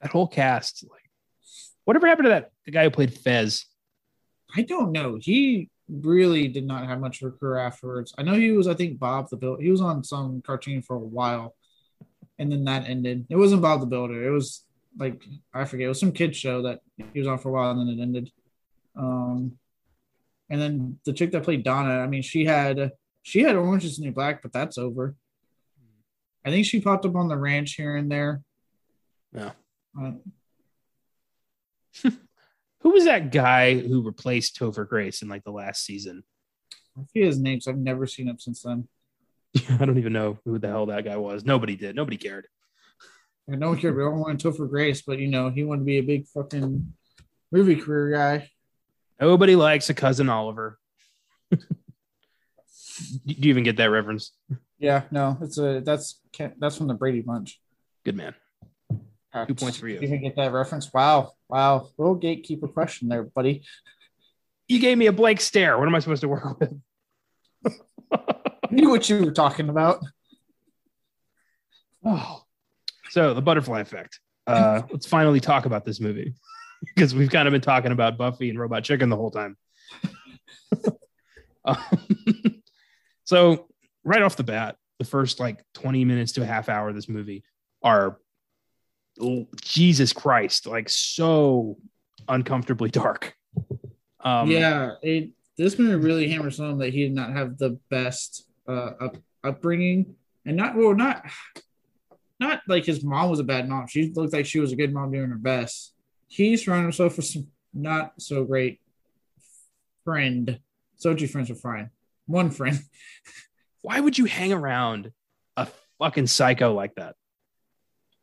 That whole cast, like, whatever happened to that the guy who played Fez? I don't know. He really did not have much of a career afterwards. I know he was, I think, Bob the Builder. He was on some cartoon for a while, and then that ended. It wasn't Bob the Builder. It was like I forget, it was some kid show that he was on for a while and then it ended. Um, and then the chick that played Donna, I mean, she had she had Orange is the New Black, but that's over. I think she popped up on the ranch here and there. Yeah. Uh, who was that guy who replaced Topher Grace in like the last season? I forget his name, so I've never seen him since then. I don't even know who the hell that guy was. Nobody did. Nobody cared. No one cared. We all wanted Topher Grace, but you know, he wanted to be a big fucking movie career guy. Nobody likes a cousin Oliver. Do you even get that reference? Yeah, no, it's a that's that's from the Brady Bunch. Good man. Two points for you. You can get that reference. Wow, wow, little gatekeeper question there, buddy. You gave me a blank stare. What am I supposed to work with? I knew what you were talking about. Oh, so the butterfly effect. Uh, let's finally talk about this movie because we've kind of been talking about Buffy and Robot Chicken the whole time. um, so right off the bat, the first like 20 minutes to a half hour of this movie are oh, Jesus Christ, like so uncomfortably dark. Um, yeah, it, this movie really hammers home that he did not have the best uh, up, upbringing, and not well, not not like his mom was a bad mom. She looked like she was a good mom doing her best. He surrounded himself with some not so great friend. So two friends are fine. One friend. Why would you hang around a fucking psycho like that?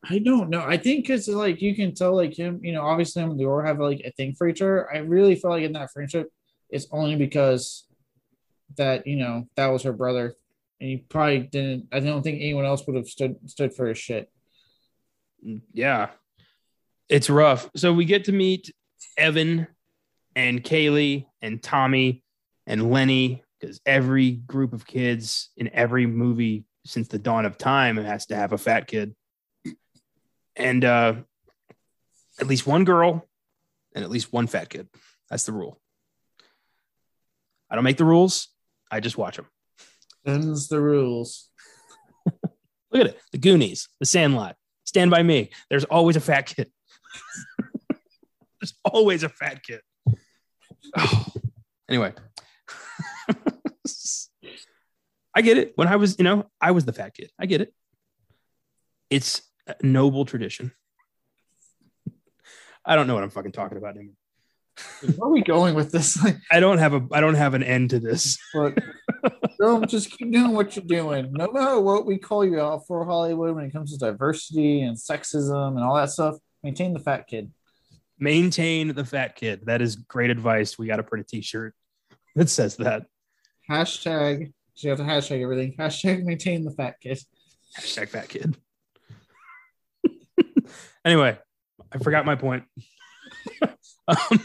I don't know. I think because like you can tell like him, you know, obviously him and Dior have like a thing for each other. I really feel like in that friendship, it's only because that you know that was her brother, and he probably didn't. I don't think anyone else would have stood stood for his shit. Yeah, it's rough. So we get to meet Evan and Kayleigh and Tommy and Lenny because every group of kids in every movie since the dawn of time has to have a fat kid and uh, at least one girl and at least one fat kid. That's the rule. I don't make the rules. I just watch them. Them's the rules. Look at it. The Goonies, The Sandlot, Stand By Me. There's always a fat kid. There's always a fat kid. Oh. Anyway. I get it. When I was, you know, I was the fat kid. I get it. It's a noble tradition. I don't know what I'm fucking talking about anymore. Where are we going with this? I don't have a I don't have an end to this. But don't just keep doing what you're doing. No matter what we call you out for Hollywood when it comes to diversity and sexism and all that stuff, maintain the fat kid. Maintain the fat kid. That is great advice. We got to print a t-shirt that says that. Hashtag. So you have to hashtag everything. Hashtag maintain the fat kid. Hashtag fat kid. Anyway, I forgot my point. um,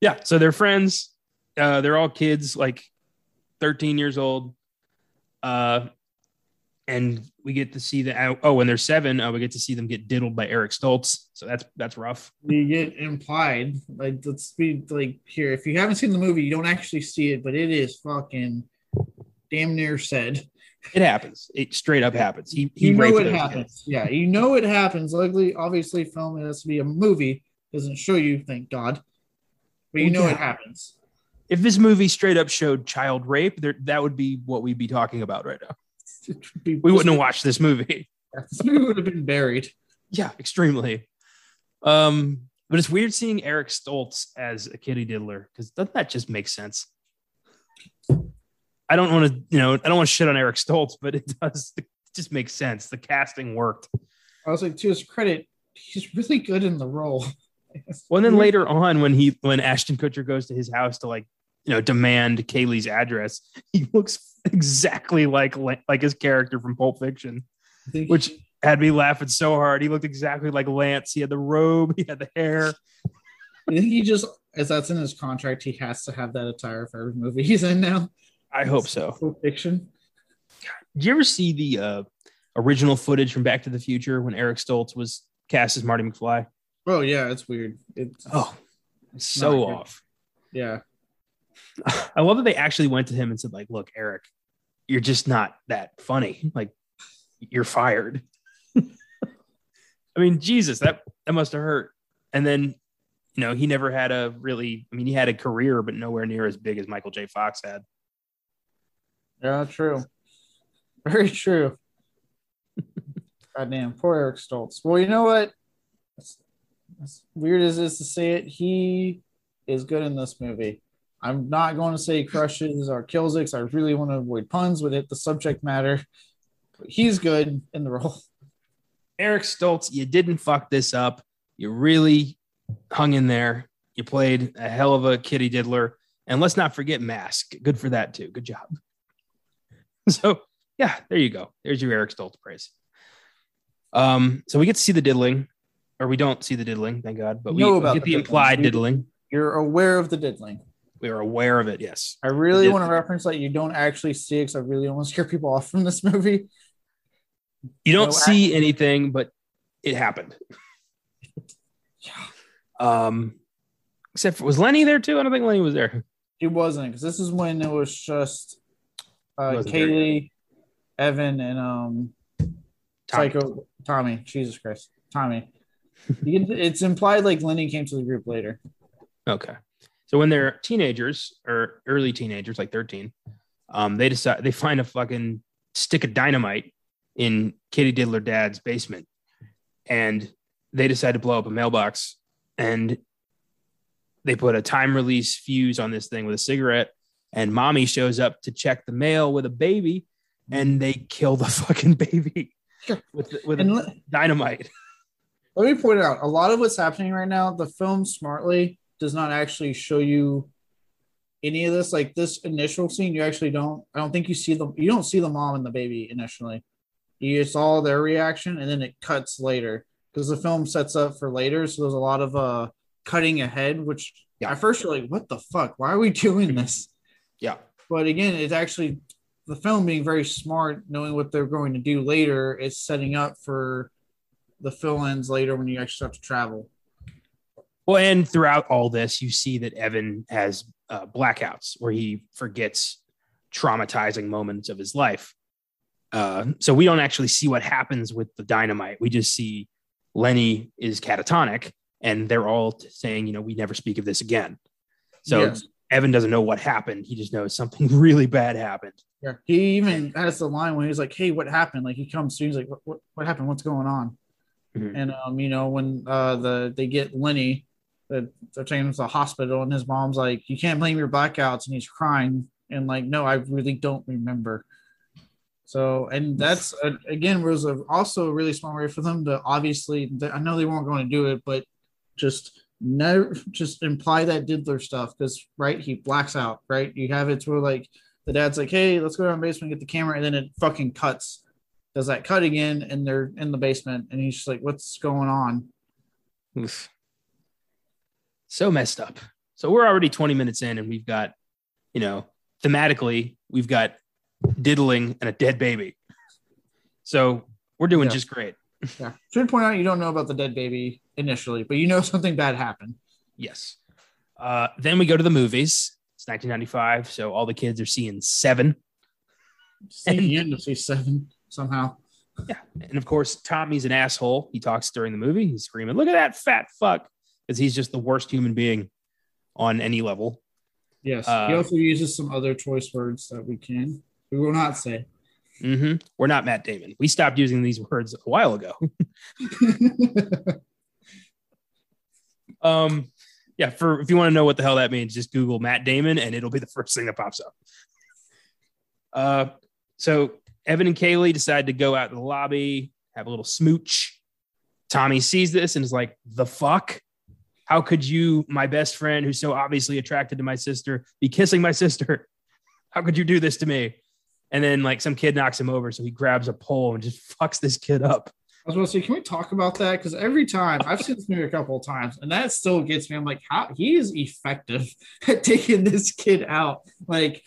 yeah, so they're friends. Uh, they're all kids, like 13 years old. Uh, and we get to see the oh, when they're seven, uh, we get to see them get diddled by Eric Stoltz. So that's that's rough. You get implied, like let's be like here. If you haven't seen the movie, you don't actually see it, but it is fucking damn near said. It happens. It straight up happens. He, he you know it happens. Kids. Yeah, you know it happens. Luckily, obviously, film has to be a movie. Doesn't show you, thank God. But you know yeah. it happens. If this movie straight up showed child rape, there, that would be what we'd be talking about right now. we wouldn't have watched this movie. This movie would have been buried. Yeah, extremely. Um, but it's weird seeing Eric Stoltz as a kitty diddler because doesn't that just make sense? I don't want to, you know, I don't want to shit on Eric Stoltz, but it does it just makes sense. The casting worked. I was like, to his credit, he's really good in the role. well, then later on, when he when Ashton Kutcher goes to his house to like, you know, demand Kayleigh's address, he looks exactly like like his character from Pulp Fiction, which had me laughing so hard. He looked exactly like Lance. He had the robe, he had the hair. I think he just, as that's in his contract, he has to have that attire for every movie he's in now. I hope so. Pulp Fiction. Did you ever see the uh, original footage from Back to the Future when Eric Stoltz was cast as Marty McFly? Oh yeah, it's weird. It's oh, it's so off. Yeah. I love that they actually went to him and said, like, look, Eric, you're just not that funny. Like, you're fired. I mean, Jesus, that that must have hurt. And then, you know, he never had a really. I mean, he had a career, but nowhere near as big as Michael J. Fox had. Yeah, true. Very true. Goddamn, poor Eric Stoltz. Well, you know what? As weird as it is to say it, he is good in this movie. I'm not going to say crushes or kills it I really want to avoid puns with it, the subject matter. But he's good in the role. Eric Stoltz, you didn't fuck this up. You really hung in there. You played a hell of a kitty diddler. And let's not forget Mask. Good for that, too. Good job. So Yeah, there you go. There's your Eric Stoltz praise. Um, so we get to see the diddling, or we don't see the diddling, thank God, but we, Know we about get the the implied We- diddling. You're aware of the diddling. We are aware of it. Yes. I really want to reference that you don't actually see it because I really don't want to scare people off from this movie. You don't No, see anything, but it happened. Yeah. Um, except for, was Lenny there too? I don't think Lenny was there. He wasn't because this is when it was just uh, Kayleigh, Evan, and um Tommy. Psycho Tommy. Jesus Christ, Tommy. Can- it's implied like Lenny came to the group later. Okay. So when they're teenagers or early teenagers, like 13, um, they decide they find a fucking stick of dynamite in Katie Diddler dad's basement. And they decide to blow up a mailbox and they put a time release fuse on this thing with a cigarette. And mommy shows up to check the mail with a baby and they kill the fucking baby with, with And dynamite. let me point out a lot of what's happening right now. The film smartly does not actually show you any of this. Like this initial scene, you actually don't. I don't think you see the. You don't see the mom and the baby initially. You it's all their reaction, and then it cuts later because the film sets up for later. So there's a lot of uh cutting ahead, which Yeah. at first you're like, "What the fuck? Why are we doing this?" Yeah. But again, it's actually the film being very smart, knowing what they're going to do later. It's setting up for the fill-ins later when you actually have to travel. Well, and throughout all this, you see that Evan has uh, blackouts where he forgets traumatizing moments of his life. Uh, so we don't actually see what happens with the dynamite. We just see Lenny is catatonic, and they're all saying, you know, we never speak of this again. So Yes. Evan doesn't know what happened. He just knows something really bad happened. Yeah. He even has the line when he's like, "Hey, what happened?" Like he comes to, he's like, "What? What, what happened? What's going on?" Mhm. And um, you know, when uh the they get Lenny, that they're taking him to the hospital, and his mom's like, "You can't blame your blackouts," and he's crying and like, "No, I really don't remember." So, and that's uh, again was a, also a really smart way for them to obviously. I know they weren't going to do it, but just never just imply that diddler stuff because right, he blacks out. Right, you have it to where like the dad's like, "Hey, let's go down the basement, get the camera," and then it fucking cuts. Does that cut again? And they're in the basement, and he's just like, "What's going on?" Oof. So messed up. So we're already 20 minutes in, and we've got, you know, thematically, we've got diddling and a dead baby. So we're doing Yeah. just great. Yeah, should point out you don't know about the dead baby initially, but you know something bad happened. Yes. Uh, then we go to the movies. It's 1995, so all the kids are seeing Seven, See the end of C seven somehow. Yeah. And of course Tommy's an asshole. He talks during the movie. He's screaming, "Look at that fat fuck!" Because he's just the worst human being on any level. Yes, Uh, he also uses some other choice words that we can we will not say. Mm-hmm. We're not Matt Damon. We stopped using these words a while ago. Um, yeah, for if you want to know what the hell that means, just Google Matt Damon and it'll be the first thing that pops up. Uh, so Evan and Kayleigh decide to go out to the lobby, have a little smooch. Tommy sees this and is like, "The fuck? How could you, my best friend, who's so obviously attracted to my sister, be kissing my sister? How could you do this to me?" And then like some kid knocks him over, so he grabs a pole and just fucks this kid up. I was going to say, can we talk about that? Because every time I've seen this movie a couple of times, and that still gets me. I'm like, how he is effective at taking this kid out. Like,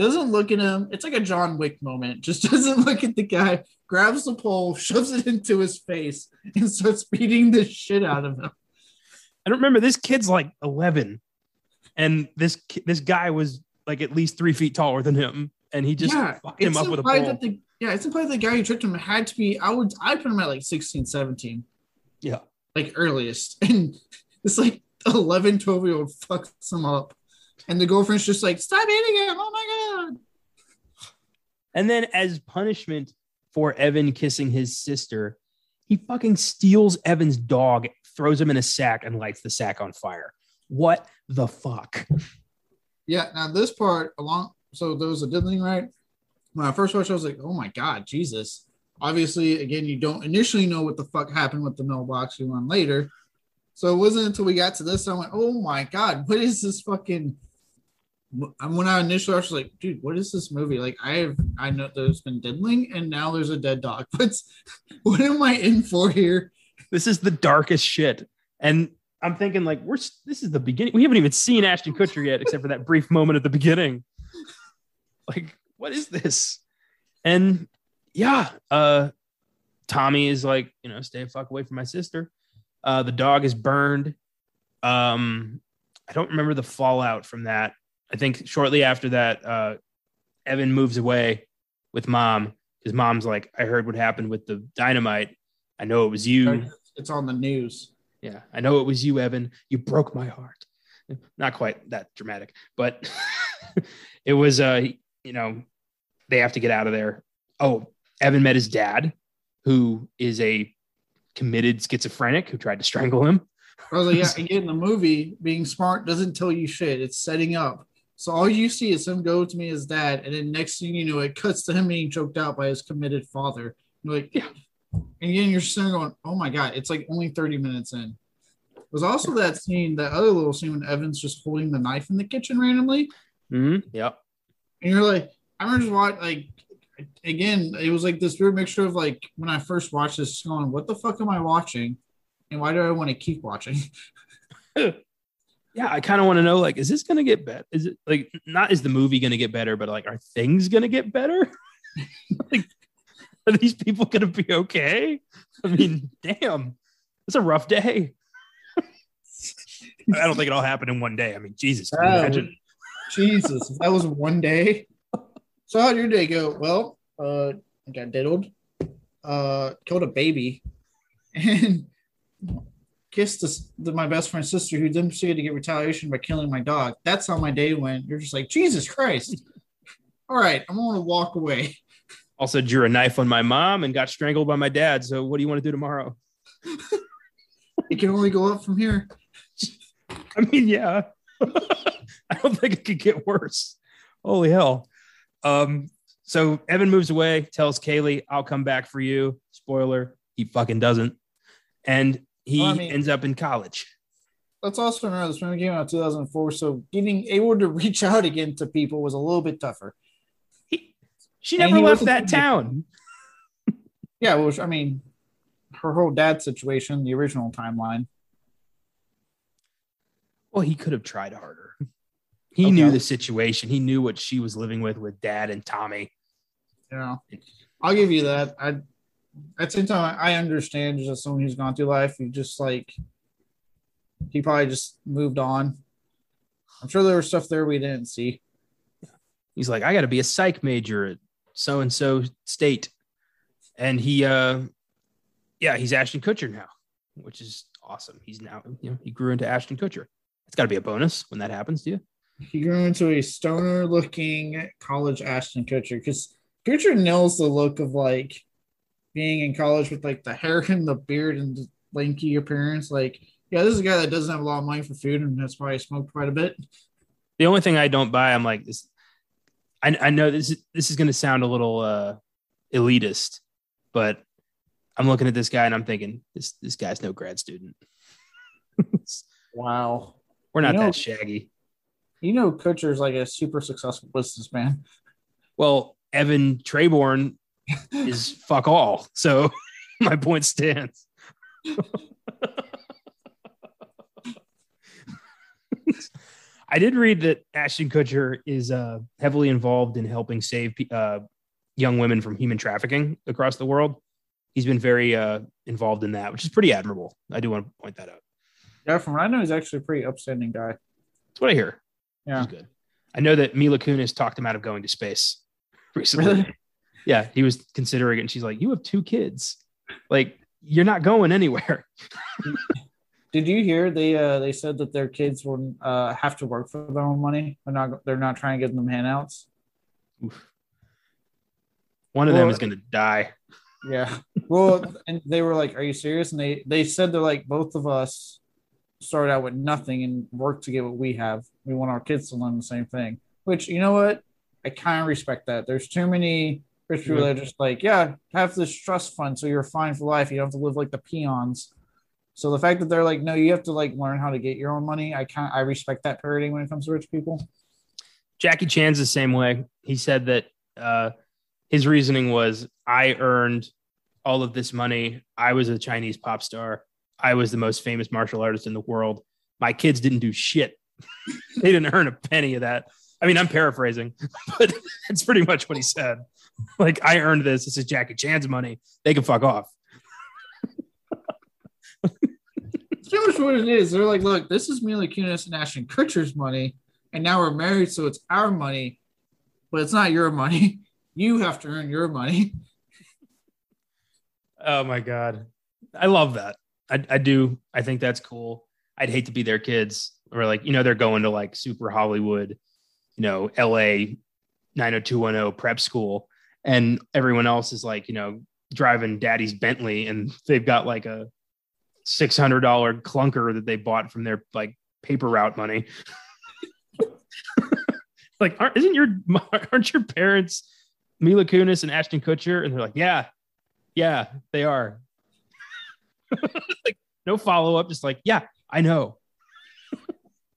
doesn't look at him. It's like a John Wick moment. Just doesn't look at the guy, grabs the pole, shoves it into his face, and starts beating the shit out of him. I don't remember this kid's like 11 and this this guy was like at least three feet taller than him and he just yeah, fucked him up with a implied pole. that the yeah, it's implied that the guy who tricked him had to be. I would I put him at like 16, 17. Yeah. like earliest. And it's like 11, 12 year old fucks him up. And the girlfriend's just like, stop hitting him. Oh my God. And then as punishment for Evan kissing his sister, he fucking steals Evan's dog, throws him in a sack and lights the sack on fire. What the fuck? Yeah. Now this part along, so there was a diddling, right? When I first watched, I was like, oh my God, Jesus. Obviously, again, you don't initially know what the fuck happened with the mailbox you learn later. So it wasn't until we got to this I went, oh my God, what is this fucking when I initially was like, dude, what is this movie? Like, I have, I know there's been diddling, and now there's a dead dog. What's, what am I in for here? This is the darkest shit. And I'm thinking, like, we're this is the beginning. We haven't even seen Ashton Kutcher yet, except for that brief moment at the beginning. Like, what is this? And yeah, uh, Tommy is like, you know, stay a fuck away from my sister. Uh, the dog is burned. Um, I don't remember the fallout from that. I think shortly after that, uh, Evan moves away with mom. His mom's like, I heard what happened with the dynamite. I know it was you. It's on the news. Yeah, I know it was you, Evan. You broke my heart. Not quite that dramatic, but it was, uh, you know, they have to get out of there. Oh, Evan met his dad, who is a committed schizophrenic who tried to strangle him. I was like, yeah, again, the movie being smart doesn't tell you shit. It's setting up. So all you see is him go to me his dad, and then next thing you know, it cuts to him being choked out by his committed father. You're like, yeah. And again, you're sitting going, oh my god, it's like only 30 minutes in. There's also that scene, that other little scene when Evan's just holding the knife in the kitchen randomly. Mm-hmm. Yep. And you're like, I remember just watching, like, again, it was like this weird mixture of like when I first watched this, going, what the fuck am I watching? And why do I want to keep watching? yeah, I kind of want to know, like, is this going to get better? Is it like, not is the movie going to get better, but like, are things going to get better? like, are these people going to be okay? I mean, damn, it's a rough day. I don't think it all happened in one day. I mean, Jesus, oh, imagine? Jesus, that was one day. So how'd your day go? Well, uh, I got diddled, uh, killed a baby, and kissed this, the, my best friend's sister who then proceeded to get retaliation by killing my dog. That's how my day went. You're just like, Jesus Christ. All right, I'm going to walk away. Also drew a knife on my mom and got strangled by my dad. So what do you want to do tomorrow? it can only go up from here. I mean, yeah. I don't think it could get worse. Holy hell. Um, so Evan moves away, tells Kayleigh, I'll come back for you. Spoiler, he fucking doesn't. And he well, I mean, ends up in college. Let's also remember this movie came out 2004, so getting able to reach out again to people was a little bit tougher. He, she never left that town. yeah, well, I mean, her whole dad situation, the original timeline. Well, he could have tried harder. He okay. knew the situation. He knew what she was living with with dad and Tommy. Yeah, I'll give you that. I at the same time I understand just as someone who's gone through life. You just like he probably just moved on. I'm sure there was stuff there we didn't see. He's like, I got to be a psych major at so and so state, and he, uh, yeah, he's Ashton Kutcher now, which is awesome. He's now, you know, he grew into Ashton Kutcher. It's got to be a bonus when that happens to you. He grew into a stoner looking college Ashton Kutcher because Kutcher nails the look of like being in college with like the hair and the beard and the lanky appearance. Like, yeah, this is a guy that doesn't have a lot of money for food and that's why he smoked quite a bit. The only thing I don't buy, I'm like this. I, I know this is this is going to sound a little uh, elitist, but I'm looking at this guy and I'm thinking this this guy's no grad student. wow. We're not you know, that shaggy. You know, Kutcher's like a super successful businessman. Well, Evan Treborn is fuck all. So my point stands. I did read that Ashton Kutcher is uh, heavily involved in helping save uh, young women from human trafficking across the world. He's been very uh, involved in that, which is pretty admirable. I do want to point that out. Yeah, from what I know, he's actually a pretty upstanding guy. That's what I hear. Yeah, he's good. I know that Mila Kunis talked him out of going to space recently. Really? Yeah, he was considering it, and she's like, "You have two kids, like you're not going anywhere." Did you hear they uh, they said that their kids will uh, have to work for their own money? They're not they're not trying to give them handouts. Oof. One of well, them is going to die. Yeah. Well, and they were like, "Are you serious?" And they they said they're like, both of us started out with nothing and worked to get what we have. We want our kids to learn the same thing. Which you know what? I kind of respect that. There's too many rich people that are just like, yeah, have this trust fund so you're fine for life. You don't have to live like the peons. So the fact that they're like, no, you have to like learn how to get your own money. I can't. I respect that parity when it comes to rich people. Jackie Chan's the same way. He said that uh, his reasoning was I earned all of this money. I was a Chinese pop star. I was the most famous martial artist in the world. My kids didn't do shit. they didn't earn a penny of that. I mean, I'm paraphrasing, but that's pretty much what he said. Like, I earned this. This is Jackie Chan's money. They can fuck off. It's pretty much what it is. They're like, look, this is Mila Kunis and Ashton Kutcher's money, and now we're married, so it's our money, but it's not your money. You have to earn your money. Oh my god, I love that. I, I do. I think that's cool. I'd hate to be their kids, or like you know they're going to like super Hollywood, you know, L.A. 90210 prep school, and everyone else is like you know driving daddy's Bentley, and they've got like a six hundred dollar clunker that they bought from their like paper route money. like, aren't, isn't your aren't your parents Mila Kunis and Ashton Kutcher? And they're like, yeah, yeah, they are. like, no follow up, just like, yeah, I know.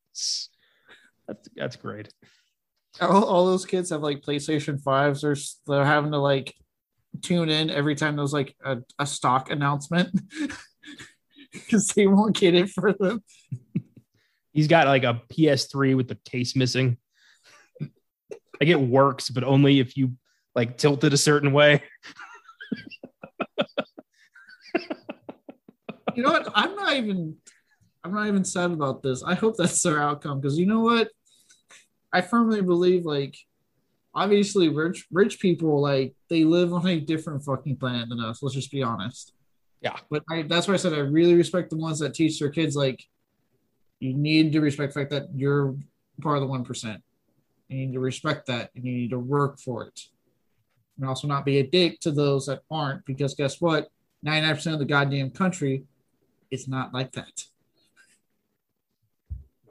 that's that's great. All, all those kids have like PlayStation fives. They're they're having to like tune in every time there's like a, a stock announcement because they won't get it for them. He's got like a PS3 with the case missing. Like it works, but only if you like tilt it a certain way. you know what? I'm not even I'm not even sad about this. I hope that's their outcome because you know what? I firmly believe like obviously rich rich people like they live on a different fucking planet than us. Let's just be honest. Yeah. But I, that's why I said I really respect the ones that teach their kids like you need to respect the fact that you're part of the one percent. You need to respect that and you need to work for it. And also not be a dick to those that aren't, because guess what? 99% of the goddamn country is not like that.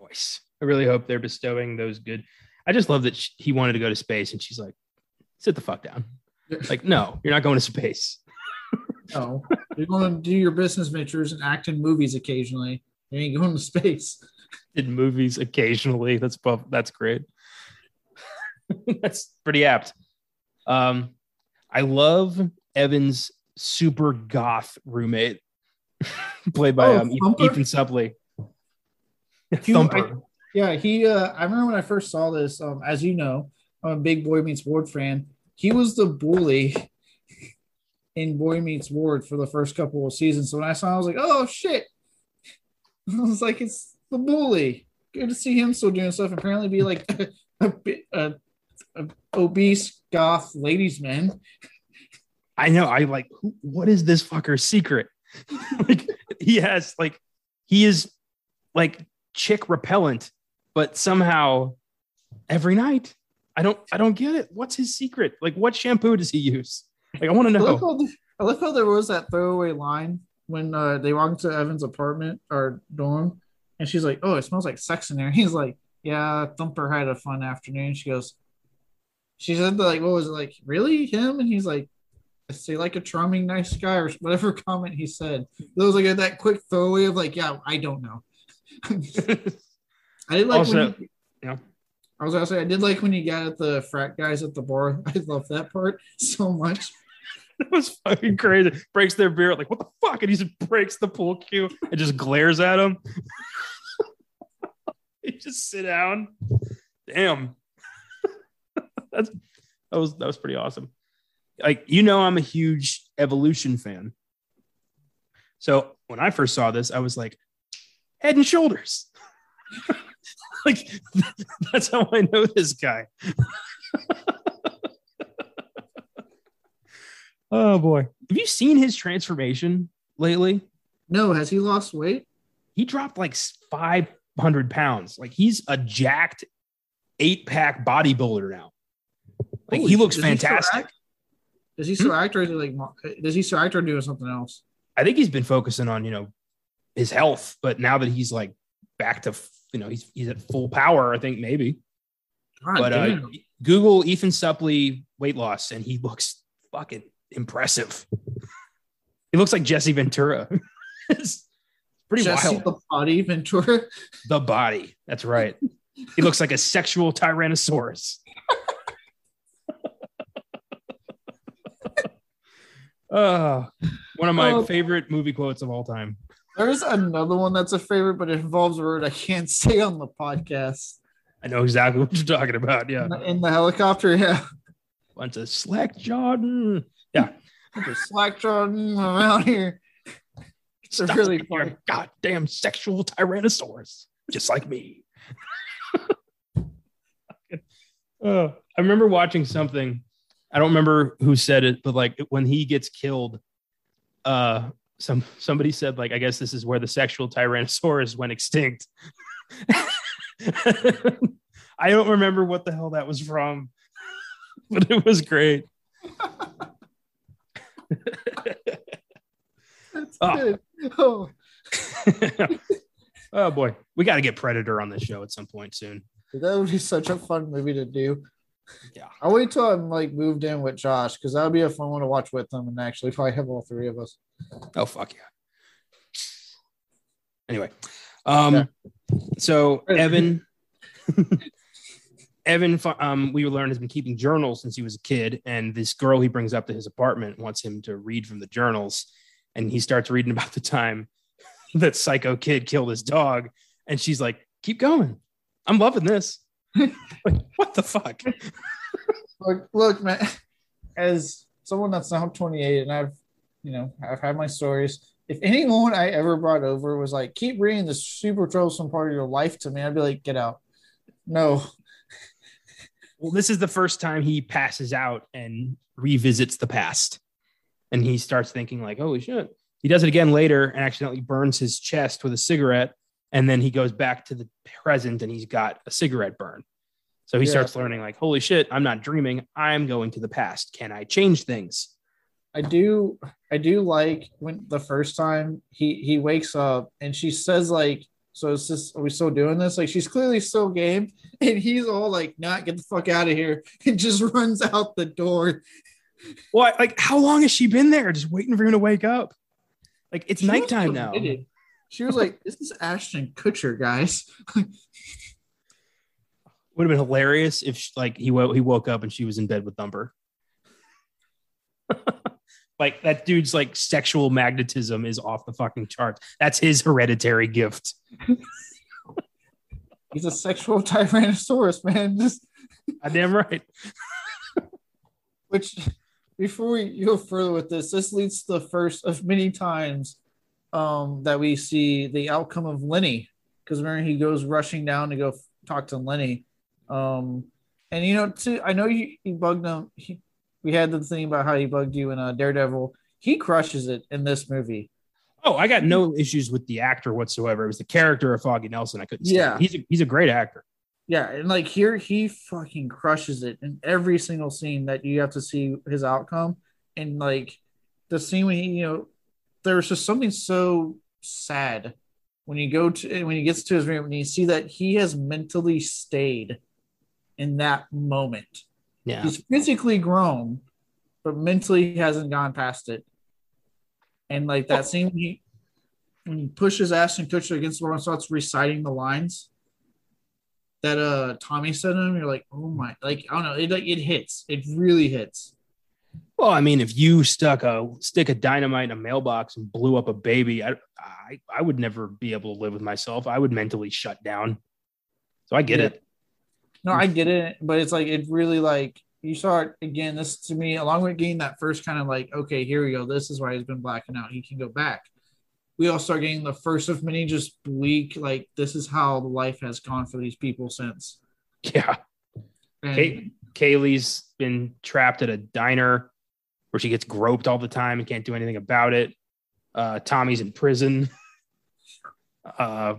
Nice. I really hope they're bestowing those good. I just love that she, he wanted to go to space and she's like, sit the fuck down. Like, no, you're not going to space. no, you're going to do your business ventures and act in movies occasionally. You ain't going to space. In movies occasionally. That's that's great. that's pretty apt. Um, I love Evan's super goth roommate, played by Oh, um, Ethan Suplee. Thumper. Yeah, he. Uh, I remember when I first saw this. Um, as you know, I'm a big Boy Meets World fan. He was the bully in Boy Meets World for the first couple of seasons. So when I saw, him, I was like, "Oh shit!" I was like, "It's the bully." Good to see him still doing stuff. Apparently, be like a, bit a, a obese goth ladies man. I know. I like. Who, what is this fucker's secret? like he has like he is like chick repellent, but somehow every night I don't I don't get it. What's his secret? Like what shampoo does he use? Like I want to I love, know. how, I love how there was that throwaway line when uh, they walk into Evan's apartment or dorm, and she's like, "Oh, it smells like sex in there." He's like, "Yeah, Thumper had a fun afternoon." She goes, "She said like, what was it like? Really him?" And he's like, "I say like a charming, nice guy or whatever comment he said." It was like a, that quick throwaway of like, "Yeah, I don't know." I did like Also, yeah. I was gonna say I did like when you got at the frat guys at the bar. I love that part so much. It was fucking crazy. Breaks their beer, like, what the fuck? And he just breaks the pool cue and just glares at him. he just sit down. Damn. That's that was that was pretty awesome. Like, you know, I'm a huge evolution fan. So when I first saw this, I was like, head and shoulders. like that's how I know this guy. oh boy. Have you seen his transformation lately? No, has he lost weight? He dropped like 500 pounds. Like he's a jacked eight pack bodybuilder now. Like Holy he looks shit, does he still fantastic. act? Does he hmm? still act or is he like does he still act or doing something else? I think he's been focusing on, you know, his health, but now that he's like back to, you know, he's he's at full power, I think maybe. God but uh. Google Ethan Suplee weight loss, and he looks fucking impressive. He looks like Jesse Ventura. it's pretty Jesse wild. the body Ventura. The body. That's right. He looks like a sexual tyrannosaurus. uh, one of my Oh. favorite movie quotes of all time. There's another one that's a favorite, but it involves a word I can't say on the podcast. I know exactly what you're talking about. Yeah. In the, in the helicopter, yeah. Bunch of slack Jordan. Yeah. slack jawing around here. It's a really funny. goddamn sexual tyrannosaurus, just like me. Uh, I remember watching something. I don't remember who said it, but like when he gets killed, uh, some somebody said like, I guess this is where the sexual tyrannosaurus went extinct. I don't remember what the hell that was from, but it was great. That's Oh. good. Oh, oh boy, we got to get Predator on this show at some point soon. that would be such a fun movie to do. Yeah. I'll wait till I'm like moved in with Josh because that would be a fun one to watch with them and actually probably have all three of us. Oh fuck yeah. Anyway, um, so Evan, Evan, um, we learned has been keeping journals since he was a kid, and this girl he brings up to his apartment wants him to read from the journals, and he starts reading about the time that psycho kid killed his dog, and she's like, "Keep going, I'm loving this." what the fuck? Look, look, man, as someone that's now 28 and I've, you know, I've had my stories. If anyone I ever brought over was like, keep reading this super troublesome part of your life to me, I'd be like, get out. No, Well, this is the first time he passes out and revisits the past. And he starts thinking, like, holy shit. He does it again later and accidentally burns his chest with a cigarette. And then he goes back to the present and he's got a cigarette burn. So he Yeah. starts learning, like, holy shit, I'm not dreaming. I'm going to the past. Can I change things? I do I do like when the first time he he wakes up and she says like so it's just are we still doing this like she's clearly still game and he's all like not get the fuck out of here and just runs out the door Well, I- like, how long has she been there just waiting for him to wake up? Like, it's She nighttime now. committed. She was like this is Ashton Kutcher guys Would have been hilarious if, she, like, he, wo- he woke up and she was in bed with Thumper. like that dude's like sexual magnetism is off the fucking charts. That's his hereditary gift. he's a sexual tyrannosaurus man just Goddamn right. which before we go further with this this leads to the first of many times um, that we see the outcome of lenny because remember he goes rushing down to go f- talk to lenny um, and you know too, i know he, he bugged him he, we had the thing about how he bugged you in uh, daredevil he crushes it in this movie Oh, I got no issues with the actor whatsoever. It was the character of Foggy Nelson. I couldn't. Yeah. he's a, he's a great actor. yeah and like here he fucking crushes it in every single scene that you have to see his outcome and like the scene when he you know there's just something so sad when you go to when he gets to his room and you see that he has mentally stayed in that moment. Yeah, he's physically grown but mentally he hasn't gone past it. And like that scene when he when he pushes Ashton Kutcher against the wall and starts reciting the lines that uh Tommy said to him, you're like, oh my, like I don't know, it like it hits, it really hits. Well, I mean, if you stuck a stick of dynamite in a mailbox and blew up a baby, I, I, I would never be able to live with myself. I would mentally shut down. So I get Yeah. it. No, I get it, but it's like it really like you saw it again. This to me, along with getting that first kind of like, okay, here we go. This is why he's been blacking out. He can go back. We all start getting the first of many just bleak, like this is how the life has gone for these people since. Yeah. And Kay- Kayleigh's been trapped at a diner where she gets groped all the time and can't do anything about it. Uh, Tommy's in prison. Uh,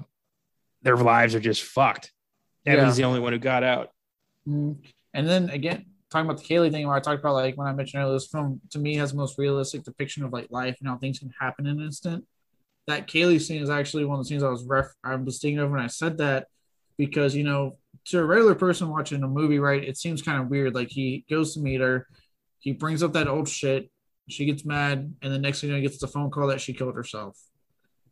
their lives are just fucked. Evan's the only one who got out. Mm. And then again, talking about the Kayleigh thing, where I talked about like when I mentioned earlier, this film to me has the most realistic depiction of like life and how things can happen in an instant. That Kayleigh scene is actually one of the scenes I was ref I was thinking of when I said that because you know to a regular person watching a movie, right? It seems kind of weird. Like he goes to meet her, he brings up that old shit, she gets mad, and the next thing you know, he gets the phone call that she killed herself.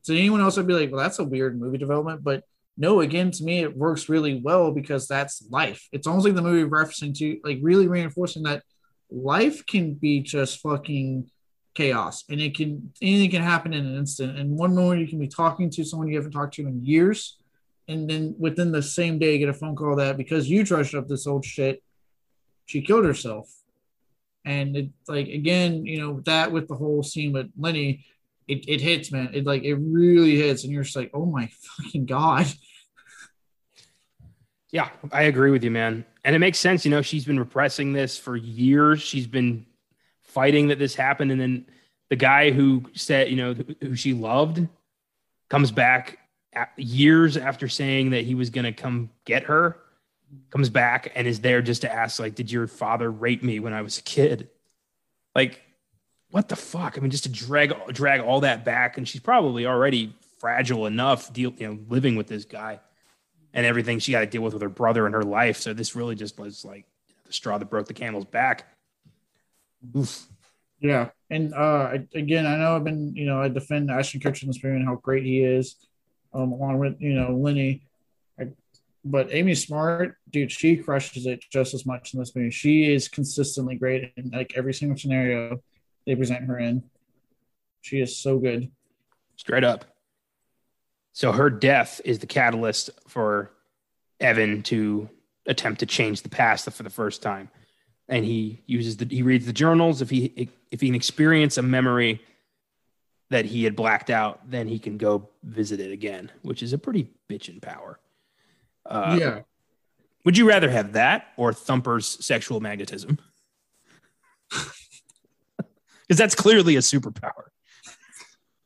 To anyone else, I'd be like, well, that's a weird movie development, but no, again, to me, it works really well because that's life. It's almost like the movie referencing to, like, really reinforcing that life can be just fucking chaos and it can, anything can happen in an instant. And one moment you can be talking to someone you haven't talked to in years. And then within the same day, you get a phone call that because you trashed up this old shit, she killed herself. And it, like, again, you know, that with the whole scene with Lenny, it, it hits, man. It like it really hits, and you're just like, oh my fucking god. Yeah, I agree with you, man. And it makes sense. You know, she's been repressing this for years. She's been fighting that this happened, and then the guy who said, you know, who she loved, comes back years after saying that he was going to come get her comes back and is there just to ask like did your father rape me when i was a kid like what the fuck? I mean, just to drag drag all that back, and she's probably already fragile enough, deal you know, living with this guy and everything she got to deal with with her brother and her life. So this really just was like the straw that broke the camel's back. Oof. Yeah, and uh, again, I know I've been, you know, I defend Ashton Kutcher in this movie and how great he is, um, along with you know Lenny. But Amy Smart, dude, she crushes it just as much in this movie. She is consistently great in like every single scenario they present her in. She is so good. Straight up. So her death is the catalyst for Evan to attempt to change the past for the first time. And he uses the he reads the journals. If he if he can experience a memory that he had blacked out, then he can go visit it again, which is a pretty bitchin' power. Uh, yeah. Would you rather have that or Thumper's sexual magnetism? because that's clearly a superpower.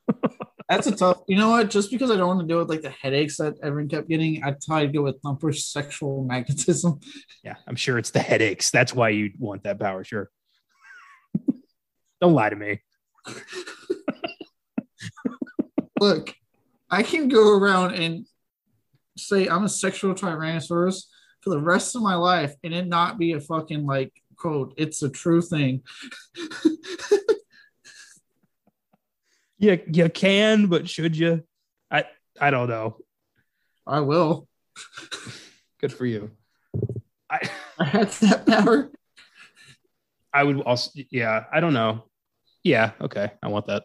that's a tough. You know what? Just because I don't want to deal with like the headaches that everyone kept getting, I'd probably go with Thumper's sexual magnetism. Yeah, I'm sure it's the headaches. That's why you want that power. Sure. don't lie to me. Look, I can go around and say I'm a sexual tyrannosaurus for the rest of my life and it not be a fucking like quote. It's a true thing. you you can, but should you? I I don't know. I will. Good for you. I I had that power. I would also yeah, I don't know. Yeah, okay. I want that.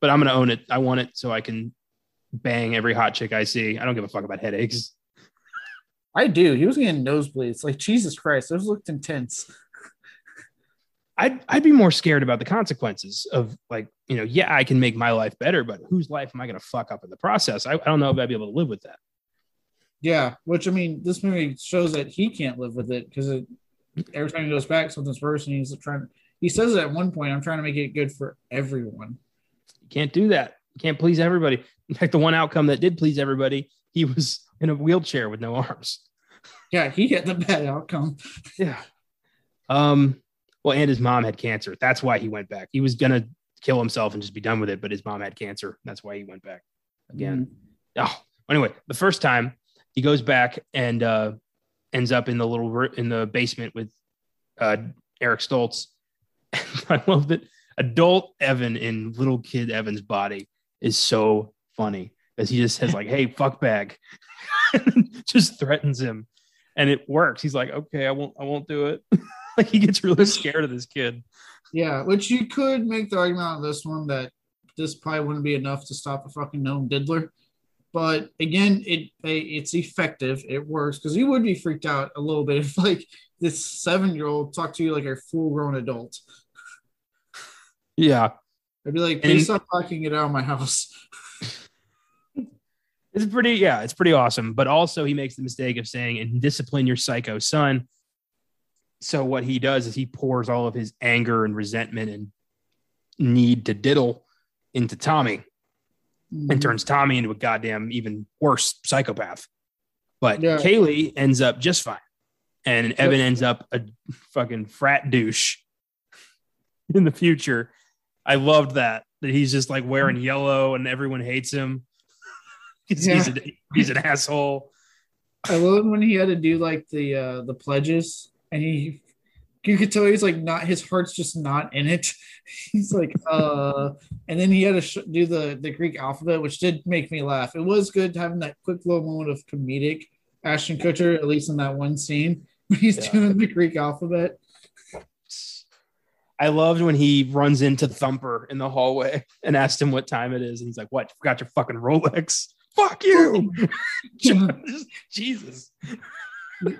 But I'm gonna own it. I want it so I can bang every hot chick I see. I don't give a fuck about headaches. I do. He was getting nosebleeds. Like Jesus Christ, those looked intense. I'd I'd be more scared about the consequences of like, you know, yeah, I can make my life better, but whose life am I going to fuck up in the process? I, I don't know if I'd be able to live with that. Yeah, which I mean, this movie shows that he can't live with it because every time he goes back, something's worse, and he's trying. He says at one point, "I'm trying to make it good for everyone." You can't do that. Can't please everybody. In fact, the one outcome that did please everybody, he was in a wheelchair with no arms. Yeah, he had the bad outcome. Yeah. Um, well, and his mom had cancer. That's why he went back. He was gonna kill himself and just be done with it, but his mom had cancer. That's why he went back again. Mm. Oh, anyway, the first time he goes back and uh, ends up in the little in the basement with uh, Eric Stoltz. I love that adult Evan in little kid Evan's body is so funny as he just says like, "Hey, fuck bag," just threatens him, and it works. He's like, "Okay, I won't, I won't do it." like he gets really scared of this kid. Yeah, which you could make the argument on this one that this probably wouldn't be enough to stop a fucking known diddler. But again, it it's effective. It works because you would be freaked out a little bit if like this seven year old talked to you like a full grown adult. Yeah, I'd be like, please and, stop locking it out of my house. it's pretty, yeah, it's pretty awesome. But also, he makes the mistake of saying, "And discipline your psycho son." so what he does is he pours all of his anger and resentment and need to diddle into Tommy mm-hmm. and turns Tommy into a goddamn even worse psychopath. But yeah. Kayleigh ends up just fine. And Evan ends up a fucking frat douche in the future. I loved that that he's just like wearing yellow and everyone hates him. yeah. he's, a, he's an asshole. I love when he had to do like the uh the pledges and he you could tell he's like not his heart's just not in it. He's like, uh, and then he had to sh- do the the Greek alphabet, which did make me laugh. It was good having that quick little moment of comedic Ashton Kutcher, at least in that one scene when he's Yeah. doing the Greek alphabet. I loved when he runs into Thumper in the hallway and asked him what time it is. And he's like, What? You Forgot your fucking Rolex. Fuck you. Jesus.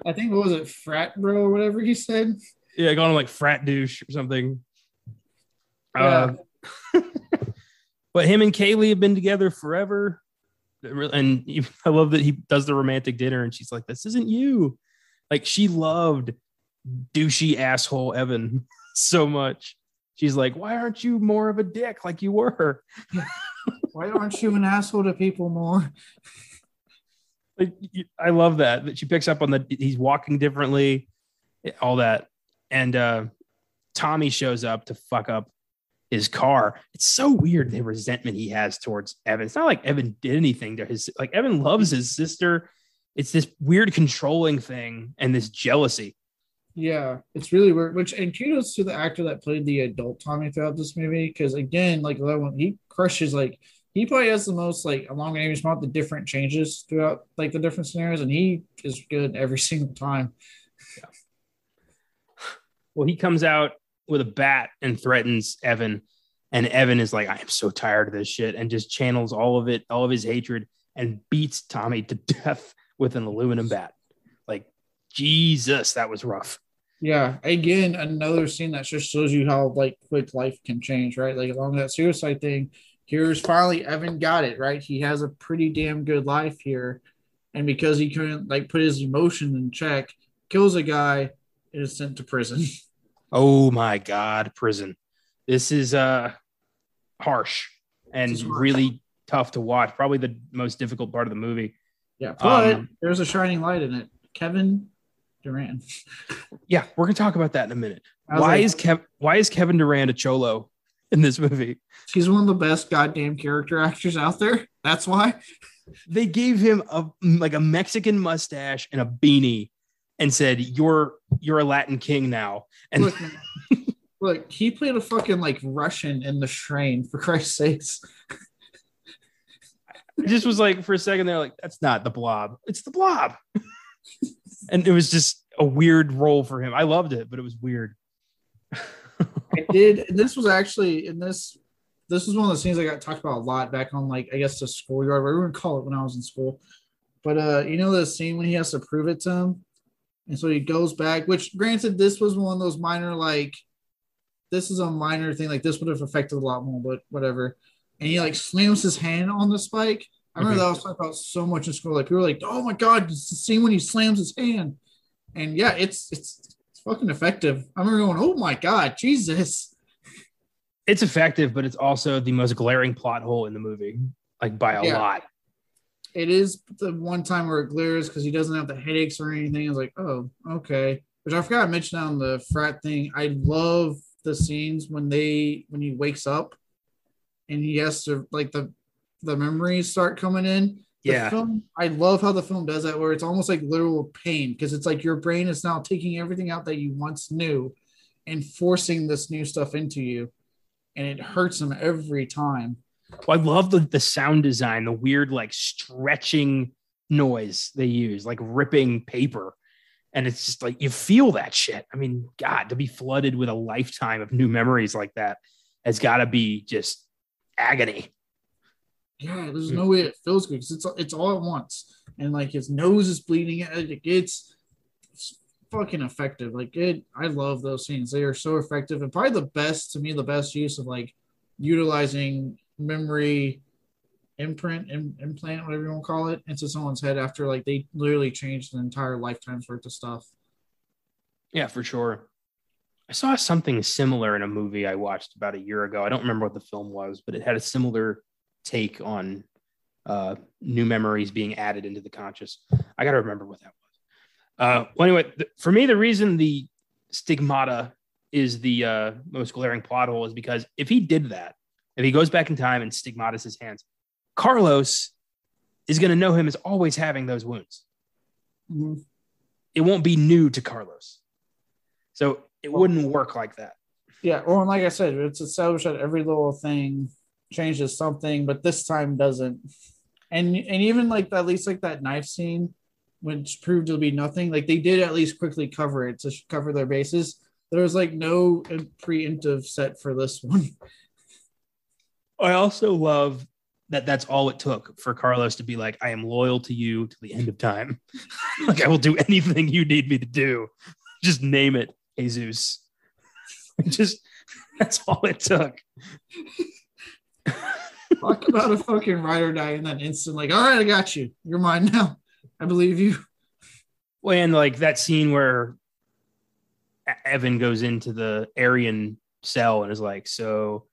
I think what was it, frat bro or whatever he said. Yeah, going like frat douche or something. Uh, but him and Kayleigh have been together forever. And I love that he does the romantic dinner and she's like, This isn't you. Like she loved douchey asshole Evan so much. She's like, Why aren't you more of a dick like you were? Why aren't you an asshole to people more? Like, I love that that she picks up on the he's walking differently, all that, and uh, Tommy shows up to fuck up his car. It's so weird the resentment he has towards Evan. It's not like Evan did anything to his like Evan loves his sister. It's this weird controlling thing and this jealousy. Yeah, it's really weird. Which and kudos to the actor that played the adult Tommy throughout this movie, because again, like other one, he crushes. Like he probably has the most like along with Amy Smart the different changes throughout like the different scenarios, and he is good every single time. Well, he comes out with a bat and threatens Evan. And Evan is like, I am so tired of this shit, and just channels all of it, all of his hatred, and beats Tommy to death with an aluminum bat. Like, Jesus, that was rough. Yeah, again, another scene that just shows you how like quick life can change, right? Like along that suicide thing, here's finally Evan got it, right? He has a pretty damn good life here. And because he couldn't like put his emotion in check, kills a guy, and is sent to prison. Oh my God, prison. This is uh harsh and really tough to watch. Probably the most difficult part of the movie. Yeah, but Um, there's a shining light in it. Kevin Durand. Yeah, we're gonna talk about that in a minute. Why like, is Kev why is Kevin Durand a cholo in this movie? he's one of the best goddamn character actors out there? That's why. they gave him a like a Mexican mustache and a beanie and said, You're you're a Latin king now. And Look, look, he played a fucking like Russian in the Strain, for Christ's sakes. it just was like for a second they're like, that's not the blob, it's the blob. And it was just a weird role for him. I loved it, but it was weird. I did. This was actually in this. This was one of the scenes I got talked about a lot back on like I guess the schoolyard, want to call it when I was in school. But uh, you know the scene when he has to prove it to him, and so he goes back. Which, granted, this was one of those minor like, this is a minor thing. Like this would have affected a lot more, but whatever. And he like slams his hand on the spike. I remember that was talked about so much in school. Like people were like, "Oh my god, it's the scene when he slams his hand." And yeah, it's it's it's fucking effective. I remember going, "Oh my god, Jesus!" It's effective, but it's also the most glaring plot hole in the movie, like by a Yeah. lot. It is the one time where it glares because he doesn't have the headaches or anything. It's like, oh, okay. Which I forgot to mention on the frat thing. I love the scenes when they when he wakes up and he has to like the the memories start coming in. The Yeah. film, I love how the film does that, where it's almost like literal pain because it's like your brain is now taking everything out that you once knew and forcing this new stuff into you, and it hurts them every time. Well, I love the, the sound design, the weird like stretching noise they use, like ripping paper. And it's just like you feel that shit. I mean, God, to be flooded with a lifetime of new memories like that has got to be just agony. Yeah, there's hmm. no way it feels good because it's it's all at once, and like his nose is bleeding. It it's, it's fucking effective. Like it, I love those scenes. They are so effective, and probably the best to me, the best use of like utilizing memory imprint Im- implant whatever you want to call it into someone's head after like they literally changed an entire lifetime's worth of stuff Yeah, for sure. I saw something similar in a movie I watched about a year ago. I don't remember what the film was, but it had a similar take on uh, new memories being added into the conscious. I got to remember what that was. Uh, well, anyway, th- for me, the reason the stigmata is the uh, most glaring plot hole is because if he did that, if he goes back in time and stigmatas his hands, Carlos is going to know him as always having those wounds it won't be new to Carlos. So it wouldn't work like that. Yeah, well, and like I said, it's established that every little thing changes something, but this time doesn't. And and even like at least like that knife scene, which proved to be nothing, like they did at least quickly cover it to cover their bases. There was like no preemptive set for this one. I also love that that's all it took for Carlos to be like, I am loyal to you to the end of time. like I will do anything you need me to do. Just name it, Jesus. Just that's all it took. Talk about a fucking ride or die in that instant. Like, all right, I got you. You're mine now. I believe you. Well, and like that scene where Evan goes into the Aryan cell and is like, "So,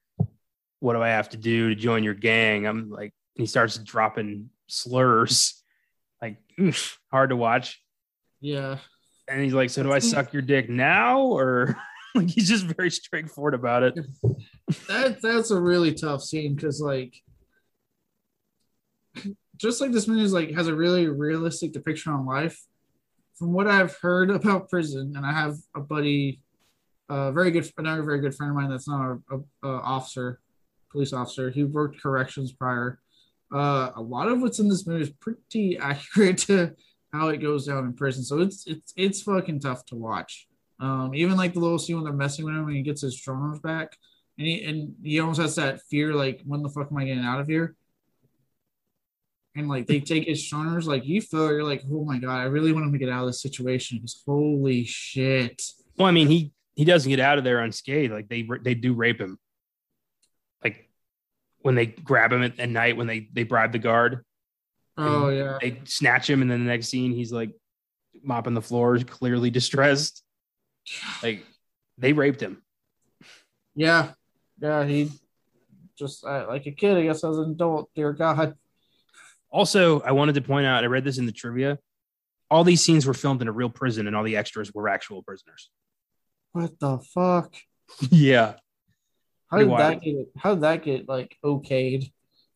what do I have to do to join your gang?" I'm like, he starts dropping slurs, like oof, hard to watch. Yeah. And he's like, "So do I suck your dick now or?" like he's just very straightforward about it. That that's a really tough scene because like just like this movie is like has a really realistic depiction on life. From what I've heard about prison, and I have a buddy, a very good, another very good friend of mine that's not a, a, a officer, police officer. He worked corrections prior. Uh, a lot of what's in this movie is pretty accurate to how it goes down in prison. So it's it's it's fucking tough to watch. Um, even like the little scene when they're messing with him and he gets his drones back, and he and he almost has that fear like, when the fuck am I getting out of here? And like they take his stoners, like you feel you're like, oh my god, I really want him to get out of this situation. Because holy shit. Well, I mean, he he doesn't get out of there unscathed. Like they they do rape him. Like when they grab him at, at night when they they bribe the guard. Oh yeah. They snatch him, and then the next scene he's like mopping the floors, clearly distressed. Like they raped him. Yeah, yeah. He just uh, like a kid, I guess, as an adult. Dear God. Also, I wanted to point out, I read this in the trivia. All these scenes were filmed in a real prison, and all the extras were actual prisoners. What the fuck? yeah. How did that get? How did that get like okayed?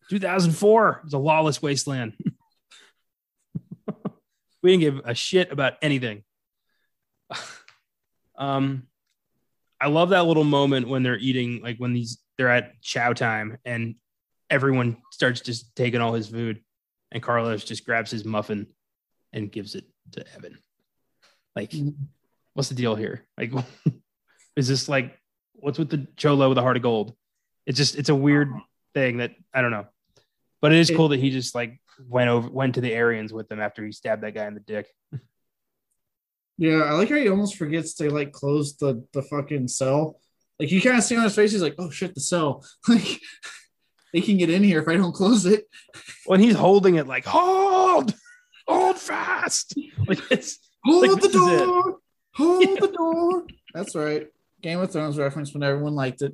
2004. It was a lawless wasteland. we didn't give a shit about anything. Um, I love that little moment when they're eating, like when these they're at chow time and everyone starts just taking all his food, and Carlos just grabs his muffin and gives it to Evan. Like, mm-hmm. what's the deal here? Like, is this like what's with the cholo with a heart of gold? It's just it's a weird thing that I don't know, but it is cool that he just like went over went to the Aryans with them after he stabbed that guy in the dick. Yeah, I like how he almost forgets to like close the the fucking cell. Like you kind of see on his face, he's like, "Oh shit, the cell!" Like they can get in here if I don't close it. When he's holding it, like hold, hold fast. Like it's hold like, the door, hold yeah. the door. That's right. Game of Thrones reference when everyone liked it.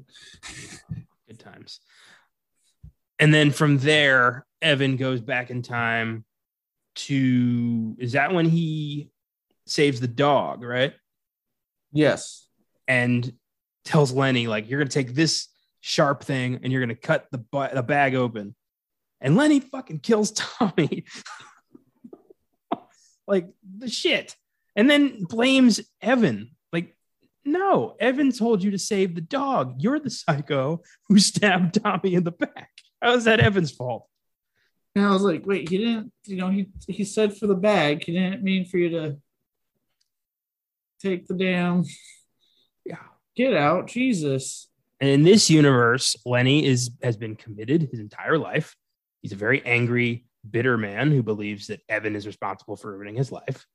Good times. And then from there, Evan goes back in time to is that when he saves the dog, right? Yes. And tells Lenny, like, you're going to take this sharp thing and you're going to cut the, the bag open. And Lenny fucking kills Tommy. like, the shit. And then blames Evan. Like, no, Evan told you to save the dog. You're the psycho who stabbed Tommy in the back. How is that Evan's fault? And I was like, wait, he didn't, you know, he he said for the bag. He didn't mean for you to take the damn yeah get out jesus. And in this universe lenny is has been committed his entire life. He's a very angry bitter man who believes that evan is responsible for ruining his life.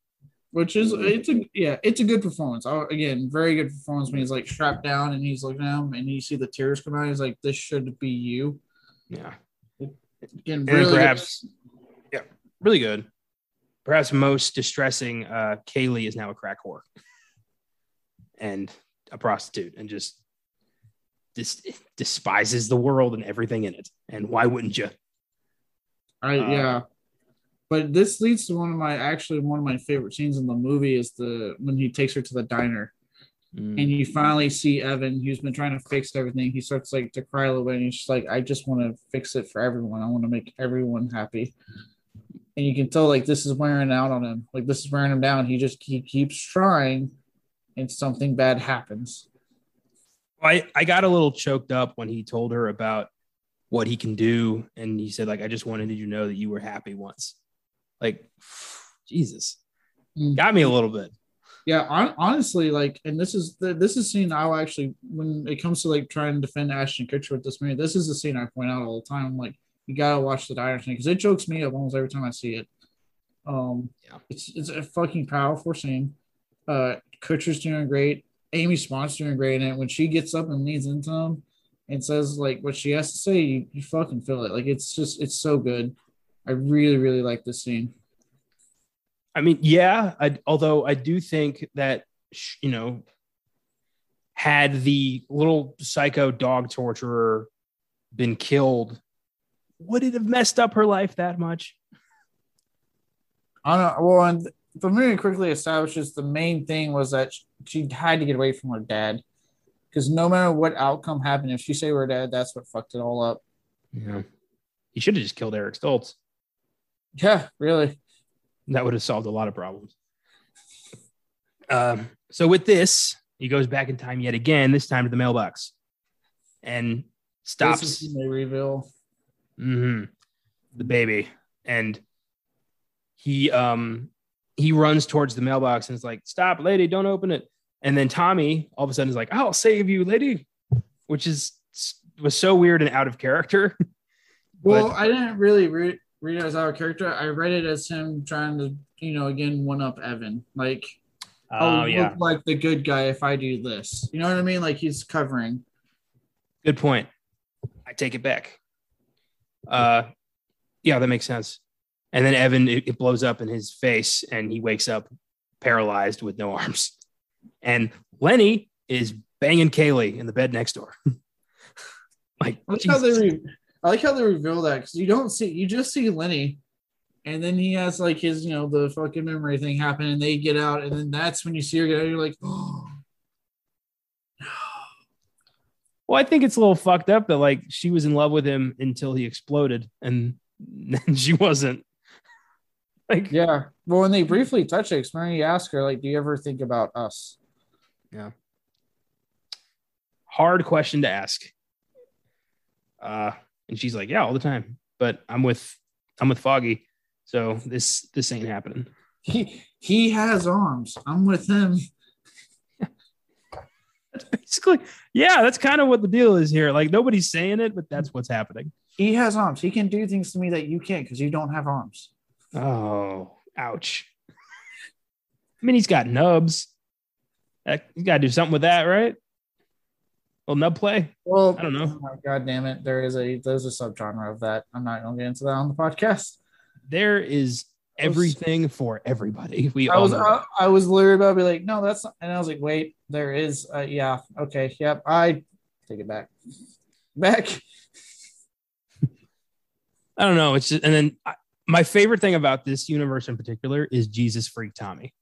Which is it's a yeah it's a good performance. Oh, again very good performance when he's like strapped down and he's looking at him and you see the tears come out. He's like this should be you. Yeah. Again really perhaps good. yeah really good. Perhaps most distressing uh kayleigh is now a crack whore and a prostitute and just dis- despises the world and everything in it. And why wouldn't you? I uh, yeah. But this leads to one of my actually one of my favorite scenes in the movie is the when he takes her to the diner. Mm. And you finally see Evan, who's been trying to fix everything. He starts like to cry a little bit, and he's just like, "I just want to fix it for everyone. I want to make everyone happy." And you can tell like this is wearing out on him. Like this is wearing him down. He just he keeps trying, and something bad happens. I, I got a little choked up when he told her about what he can do. And he said, like, I just wanted you to know that you were happy once. Like, Jesus. Mm. Got me a little bit. Yeah, on, honestly, like, and this is the this is scene I'll actually when it comes to like trying to defend Ashton Kutcher with this movie, this is the scene I point out all the time. I'm like, you gotta watch the diner scene because it jokes me up almost every time I see it. Um, Yeah. it's it's a fucking powerful scene. Uh, Kutcher's doing great. Amy Smart's doing great in it. When she gets up and leans into him and says like what she has to say, you, you fucking feel it. Like it's just it's so good. I really really like this scene. I mean, yeah. I, although I do think that you know, had the little psycho dog torturer been killed, would it have messed up her life that much? I don't know. Well, and the movie quickly establishes the main thing was that she had to get away from her dad because no matter what outcome happened, if she saved her dad, that's what fucked it all up. Yeah, he should have just killed Eric Stoltz. Yeah, really. That would have solved a lot of problems. Um, so with this, he goes back in time yet again. This time to the mailbox, and stops. is when they reveal. hmm The baby. And he um he runs towards the mailbox and is like, stop, lady, don't open it. And then Tommy all of a sudden is like, I'll save you, lady, which is was so weird and out of character. Well, But- I didn't really read, read it as our character. I read it as him trying to, you know, again one up Evan. Like, Oh I'll yeah. look like the good guy if I do this. You know what I mean? Like he's covering. Good point. I take it back. Uh yeah, that makes sense. And then Evan it, it blows up in his face and he wakes up paralyzed with no arms. And Lenny is banging Kayleigh in the bed next door. like I like how they re- I like how they reveal that because you don't see you just see Lenny, and then he has like his you know the fucking memory thing happen, and they get out, and then that's when you see her get out. You're like, oh, Well, I think it's a little fucked up that like she was in love with him until he exploded and then she wasn't. Like yeah. Well, when they briefly touch it, Mary ask her like, "Do you ever think about us?" Yeah. Hard question to ask. Uh and she's like, Yeah, all the time. But I'm with I'm with Foggy. So this this ain't happening. He he has arms. I'm with him. That's basically yeah, that's kind of what the deal is here. Like nobody's saying it, but that's what's happening. He has arms. He can do things to me that you can't because you don't have arms. Oh, ouch. I mean, he's got nubs. You got to do something with that, right? Well, nub play. Well, I don't know. oh God damn it! There is a there's a subgenre of that. I'm not gonna get into that on the podcast. There is everything for everybody. We I was. I, I was literally about to be like, no, that's not, and I was like, wait, there is, uh, yeah, okay, yep, I take it back, back. I don't know. It's just, and then I, my favorite thing about this universe in particular is Jesus Freak Tommy.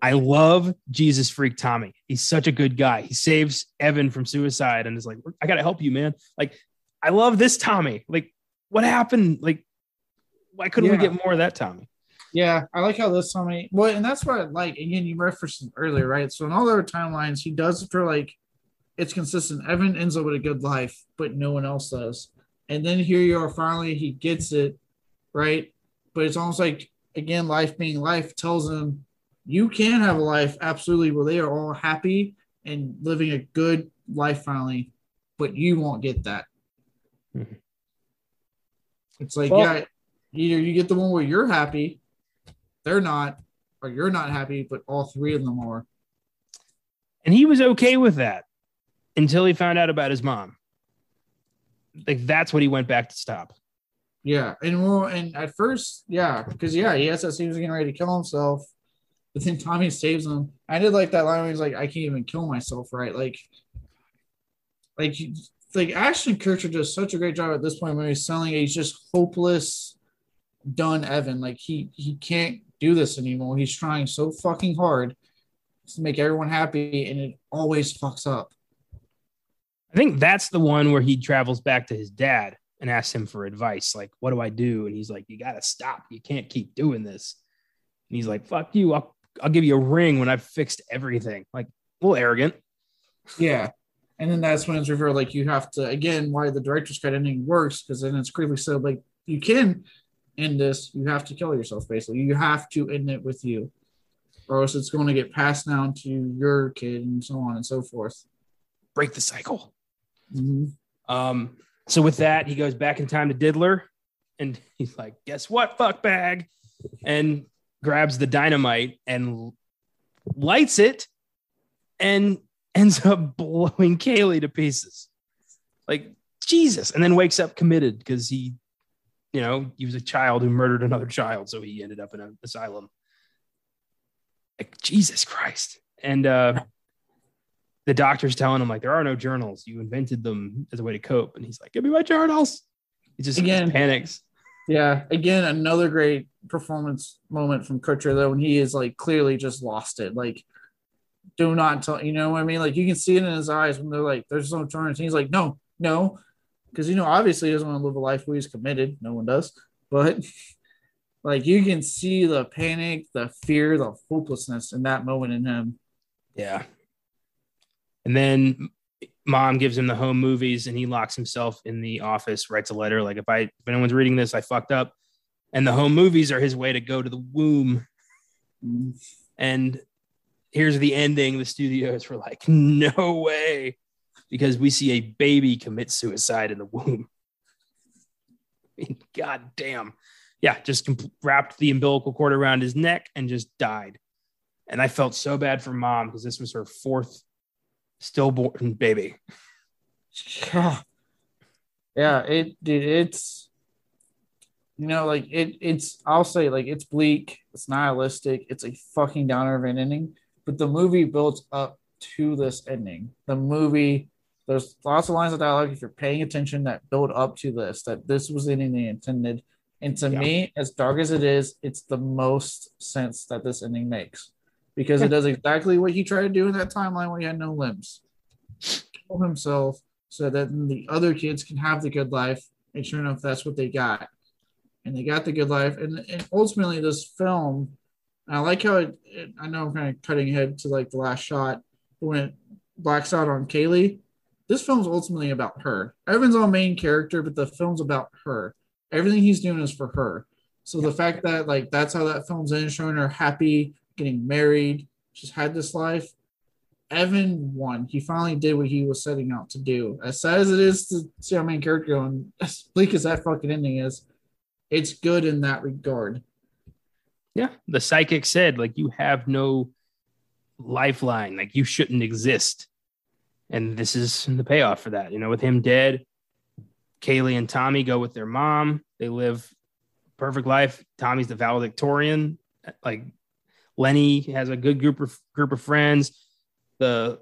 I love Jesus Freak Tommy. He's such a good guy. He saves Evan from suicide and is like, I got to help you, man. Like, I love this Tommy. Like, what happened? Like, why couldn't we get more of that Tommy? Yeah, I like how this Tommy. Well, and that's what I like. Again, you referenced earlier, right? So in all their timelines, he does it for like it's consistent. Evan ends up with a good life, but no one else does. And then here you are, finally, he gets it, right? But it's almost like again, life being life tells him you can have a life absolutely where they are all happy and living a good life finally, but you won't get that. Mhm. It's like, Well- yeah, either you get the one where you're happy, they're not, or you're not happy, but all three of them are. And he was okay with that until he found out about his mom. Like, that's what he went back to stop. Yeah, and well, and at first, yeah, because yeah, he has that was getting ready to kill himself, but then Tommy saves him. I did like that line where he's like, "I can't even kill myself," right? Like, like, like Ashton Kutcher does such a great job at this point when he's selling. He's just hopeless, done Evan. Like he he can't do this anymore. He's trying so fucking hard to make everyone happy, and it always fucks up. I think that's the one where he travels back to his dad and asks him for advice. Like, what do I do? And he's like, you got to stop. You can't keep doing this. And he's like, fuck you. I'll I'll give you a ring when I've fixed everything. Like a little arrogant. Yeah. And then that's when it's revealed like you have to again why the director's cut ending works because then it's clearly said like you can end this, you have to kill yourself basically. You have to end it with you. Or else it's going to get passed down to your kid and so on and so forth. Break the cycle. Mm-hmm. Um, so with that, he goes back in time to Diddler and he's like, guess what, fuck bag? And grabs the dynamite and lights it and ends up blowing Kayleigh to pieces. Like Jesus. And then wakes up committed because he, you know, he was a child who murdered another child. So he ended up in an asylum. Like Jesus Christ. And uh the doctor's telling him, like, there are no journals. You invented them as a way to cope. And he's like, Give me my journals. He just, Again. just panics. Yeah, again, another great performance moment from Kutcher though, when he is like clearly just lost it. Like, do not tell you know what I mean? Like you can see it in his eyes when they're like, "There's no turns." He's like, "No, no," because you know obviously he doesn't want to live a life where he's committed. No one does, but like you can see the panic, the fear, the hopelessness in that moment in him. Yeah. And then mom gives him the home movies and he locks himself in the office, writes a letter like if I if anyone's reading this, I fucked up. And the home movies are his way to go to the womb. And here's the ending. The studios were like, no way. Because we see a baby commit suicide in the womb. I mean, God damn. Yeah, just wrapped the umbilical cord around his neck and just died. And I felt so bad for mom because this was her fourth stillborn baby. Yeah, yeah. it dude, it's you know, like it it's I'll say like it's bleak, it's nihilistic, it's a fucking downer of an ending, but the movie builds up to this ending. The movie there's lots of lines of dialogue if you're paying attention that build up to this, that this was the ending they intended. And to Yeah. me, as dark as it is, it's the most sense that this ending makes. Because it does exactly what he tried to do in that timeline where he had no limbs. Kill himself so that the other kids can have the good life. And sure enough, that's what they got. And they got the good life. And, and ultimately, this film, I like how it, it, I know I'm kind of cutting ahead to like the last shot, but when it blacks out on Kayleigh, this film's ultimately about her. Evan's our main character, but the film's about her. Everything he's doing is for her. So the fact that like that's how that film's in, showing her happy, getting married, she's had this life. Evan won. He finally did what he was setting out to do. As sad as it is to see our main character go, and as bleak as that fucking ending is, it's good in that regard. Yeah. The psychic said, like, you have no lifeline, like, you shouldn't exist. And this is the payoff for that. You know, with him dead, Kayleigh and Tommy go with their mom. They live perfect life. Tommy's the valedictorian. Like Lenny has a good group of group of friends. The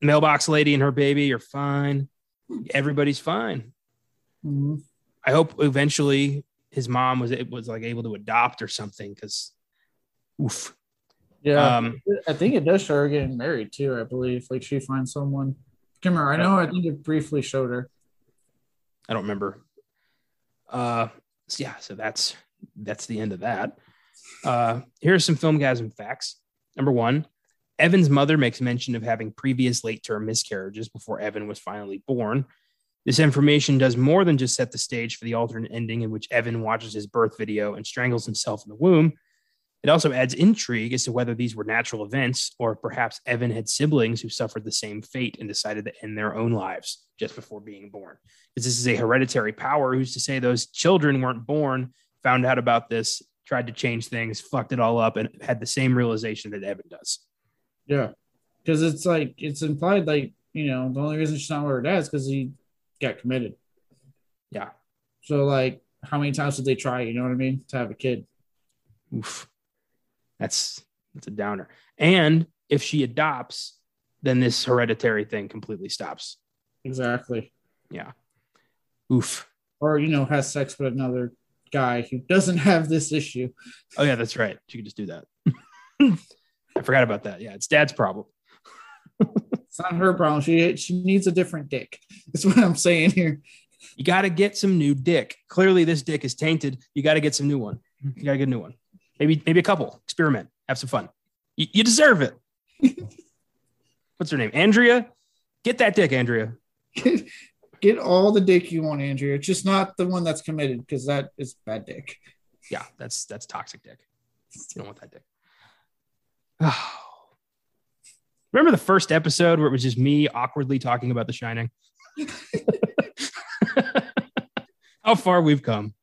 mailbox lady and her baby are fine. Everybody's fine. Mhm. I hope eventually his mom was it was like able to adopt or something because oof. Yeah, Um I think it does show her getting married too. I believe like she finds someone. Come here. I know. I think it briefly showed her. I don't remember. Uh, so yeah, so that's that's the end of that. Uh, here are some filmgazm facts. Number one, Evan's mother makes mention of having previous late term miscarriages before Evan was finally born. This information does more than just set the stage for the alternate ending in which Evan watches his birth video and strangles himself in the womb. It also adds intrigue as to whether these were natural events or perhaps Evan had siblings who suffered the same fate and decided to end their own lives just before being born. Because this is a hereditary power. Who's to say those children weren't born, found out about this, tried to change things, fucked it all up, and had the same realization that Evan does? Yeah, because it's like it's implied like you know the only reason she's not with her dad is because he got committed. Yeah. So like, how many times did they try? You know what I mean? To have a kid. Oof. That's that's a downer. And if she adopts, then this hereditary thing completely stops. Exactly. Yeah. Oof. Or you know has sex with another guy who doesn't have this issue. Oh yeah, that's right. She could just do that. I forgot about that. Yeah, it's dad's problem. It's not her problem. She she needs a different dick. That's what I'm saying here. You got to get some new dick. Clearly, this dick is tainted. You got to get some new one. You got to get a new one. Maybe maybe a couple. Experiment. Have some fun. You, you deserve it. What's her name? Andrea. Get that dick, Andrea. Get, all the dick you want, Andrea. It's just not the one that's committed because that is bad dick. Yeah, that's that's toxic dick. You don't want that dick. Oh. Remember the first episode where it was just me awkwardly talking about The Shining? How far we've come.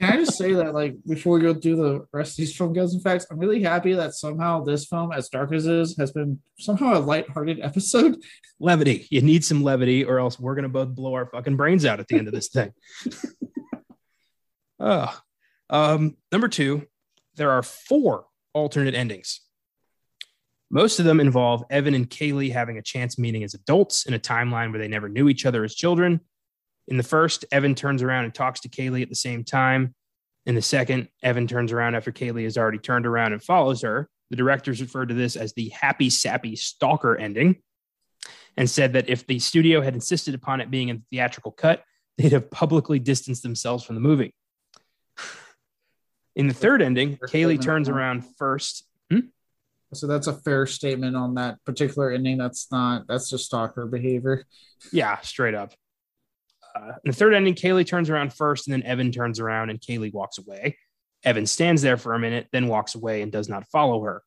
Can I just say that, like, before we go through the rest of these film guns and facts, I'm really happy that somehow this film, as dark as it is, has been somehow a lighthearted episode. Levity. You need some levity, or else we're gonna both blow our fucking brains out at the end of this thing. oh. Um, number two, there are four alternate endings. Most of them involve Evan and Kayleigh having a chance meeting as adults in a timeline where they never knew each other as children. In the first, Evan turns around and talks to Kayleigh at the same time. In the second, Evan turns around after Kayleigh has already turned around and follows her. The directors referred to this as the happy, sappy stalker ending and said that if the studio had insisted upon it being a theatrical cut, they'd have publicly distanced themselves from the movie. In the third ending, Kayleigh turns around first. Hmm? So that's a fair statement on that particular ending. That's not, that's just stalker behavior. Yeah, straight up. Uh, in the third ending, Kayleigh turns around first, and then Evan turns around and Kayleigh walks away. Evan stands there for a minute, then walks away and does not follow her.